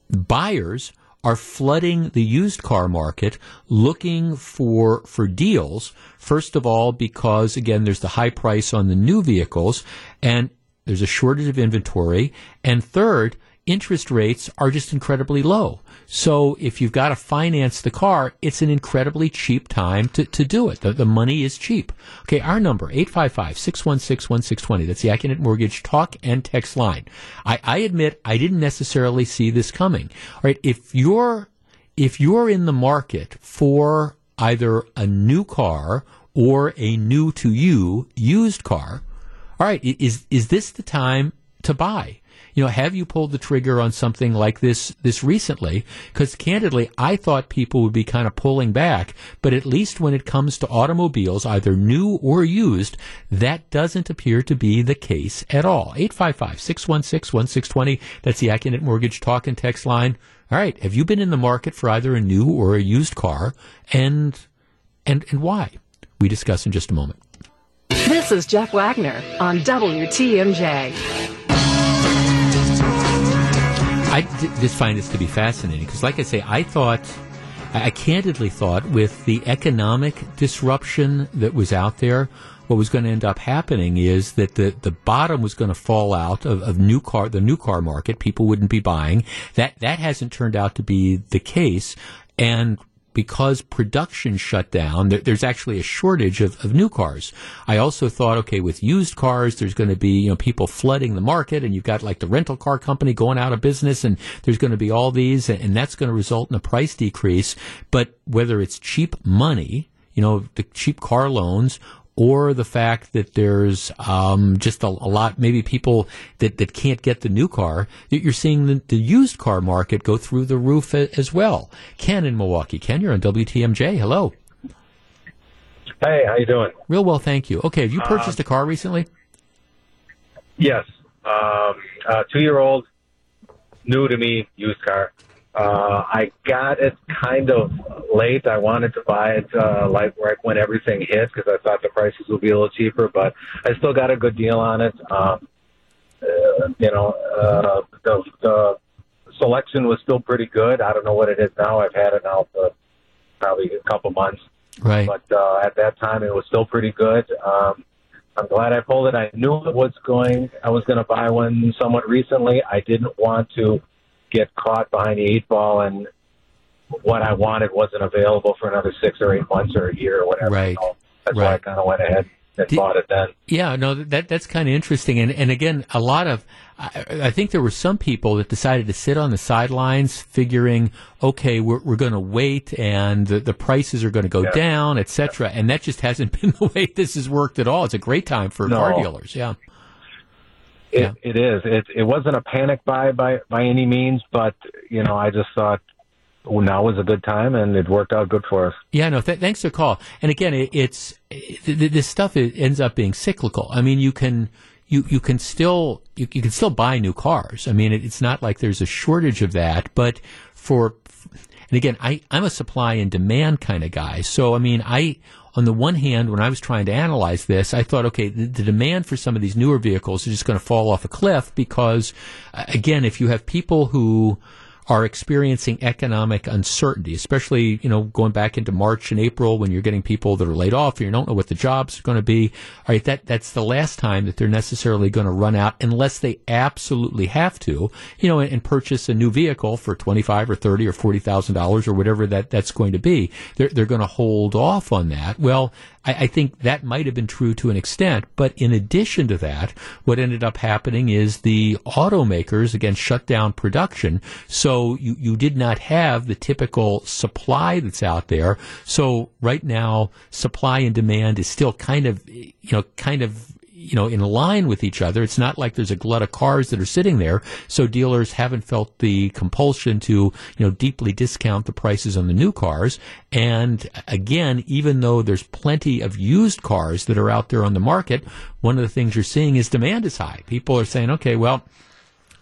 buyers are flooding the used car market looking for for deals. First of all, because again, there's the high price on the new vehicles, and there's a shortage of inventory, and third, interest rates are just incredibly low. So if you've got to finance the car, it's an incredibly cheap time to, to do it. The, the money is cheap. Okay, our number, 855-616-1620. That's the Accunet Mortgage talk and text line. I, I admit I didn't necessarily see this coming. All right, if you're, if you're in the market for either a new car or a new to you used car, all right, is, is this the time to buy? You know, have you pulled the trigger on something like this this recently? Because candidly, I thought people would be kind of pulling back, but at least when it comes to automobiles, either new or used, that doesn't appear to be the case at all. 855-616-1620. That's the Accunet Mortgage talk and text line. All right, have you been in the market for either a new or a used car, and and and why? We discuss in just a moment. This is Jeff Wagner on WTMJ. I just find this to be fascinating because, like I say, I thought, I candidly thought, with the economic disruption that was out there, what was going to end up happening is that the, the bottom was going to fall out of, of new car the new car market. People wouldn't be buying. That that hasn't turned out to be the case. And because production shut down, there, there's actually a shortage of, of new cars. I also thought, okay, with used cars, there's going to be, you know, people flooding the market and you've got like the rental car company going out of business and there's going to be all these and, and that's going to result in a price decrease. But whether it's cheap money, you know, the cheap car loans or the fact that there's um, just a, a, lot, maybe people that, that can't get the new car, you're seeing the, the used car market go through the roof a, as well. Ken in Milwaukee. Ken, you're on WTMJ. Hello. Hey, how you doing? Real well, thank you. Okay, have you purchased uh, a car recently? Yes. Um, uh, two-year-old, new to me, used car. Uh, I got it kind of late. I wanted to buy it uh, like right when everything hit because I thought the prices would be a little cheaper, but I still got a good deal on it. Um, uh, you know, uh, the, the selection was still pretty good. I don't know what it is now. I've had it now for probably a couple months. Right. But uh, at that time, it was still pretty good. Um, I'm glad I pulled it. I knew it was going. I was going to buy one somewhat recently. I didn't want to get caught behind the eight ball and what I wanted wasn't available for another six or eight months or a year or whatever. Right. So that's right. why I kind of went ahead. and Did- bought it then. Yeah, no, that that's kind of interesting, and and again, a lot of, I, I think there were some people that decided to sit on the sidelines, figuring, okay, we're we're going to wait, and the, the prices are going to go Yeah. down, et cetera, and that just hasn't been the way this has worked at all. It's a great time for No. car dealers. Yeah, It, Yeah. it is. It it wasn't a panic buy by by any means, but you know, I just thought well, now was a good time, and it worked out good for us. Yeah, no, th- thanks for the call. And again, it, it's it, th- this stuff it ends up being cyclical. I mean, you can you you can still you, you can still buy new cars. I mean, it, it's not like there's a shortage of that, but for and again, I I'm a supply and demand kind of guy. So I mean, I on the one hand, when I was trying to analyze this, I thought, okay, the, the demand for some of these newer vehicles is just going to fall off a cliff because, again, if you have people who are experiencing economic uncertainty, especially, you know, going back into March and April when you're getting people that are laid off and you don't know what the jobs are going to be. All right, that, that's the last time that they're necessarily going to run out unless they absolutely have to, you know, and, and purchase a new vehicle for 25 or 30 or $40,000 or whatever that, that's going to be. They're, they're going to hold off on that. Well, I, I think that might have been true to an extent, but in addition to that, what ended up happening is the automakers again shut down production, so you, you did not have the typical supply that's out there. So right now, supply and demand is still kind of you know kind of you know, in line with each other. It's not like there's a glut of cars that are sitting there. So dealers haven't felt the compulsion to, you know, deeply discount the prices on the new cars. And again, even though there's plenty of used cars that are out there on the market, one of the things you're seeing is demand is high. People are saying, okay, well,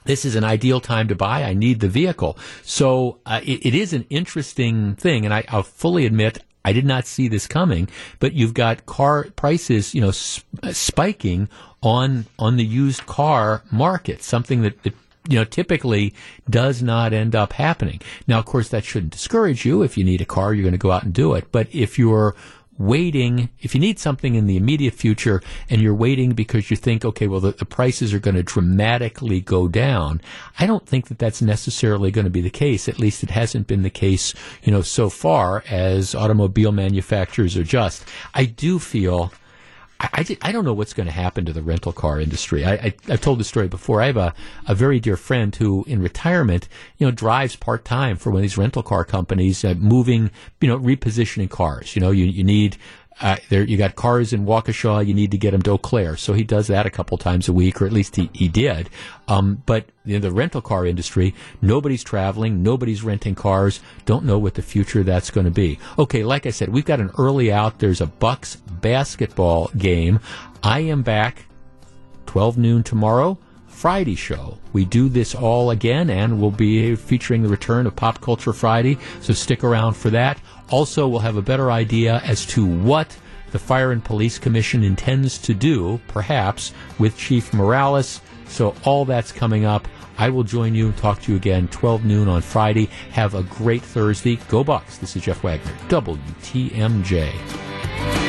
this is an ideal time to buy. I need the vehicle. So uh, it, it is an interesting thing, and I, I'll fully admit I did not see this coming. But you've got car prices, you know, sp- uh, spiking on on the used car market, something that. that you know, typically does not end up happening. Now, of course, that shouldn't discourage you. If you need a car, you're going to go out and do it. But if you're waiting, if you need something in the immediate future and you're waiting because you think, okay, well, the, the prices are going to dramatically go down, I don't think that that's necessarily going to be the case. At least it hasn't been the case, you know, so far as automobile manufacturers adjust. I do feel. I, I, I don't know what's going to happen to the rental car industry. I, I've told the story before. I have a, a very dear friend who, in retirement, you know, drives part time for one of these rental car companies, uh, moving, you know, repositioning cars. You know, you, you need uh, there you got cars in Waukesha. You need to get them to Eau Claire, so he does that a couple times a week, or at least he, he did. Um, but in the rental car industry, nobody's traveling, nobody's renting cars. Don't know what the future that's going to be. Okay, like I said, we've got an early out. There's a Bucks basketball game. I am back 12 noon tomorrow. Friday show. We do this all again, and we'll be featuring the return of Pop Culture Friday, so stick around for that. Also, we'll have a better idea as to what the Fire and Police Commission intends to do, perhaps, with Chief Morales. So, all that's coming up. I will join you and talk to you again 12 noon on Friday. Have a great Thursday. Go Bucks. This is Jeff Wagner, WTMJ.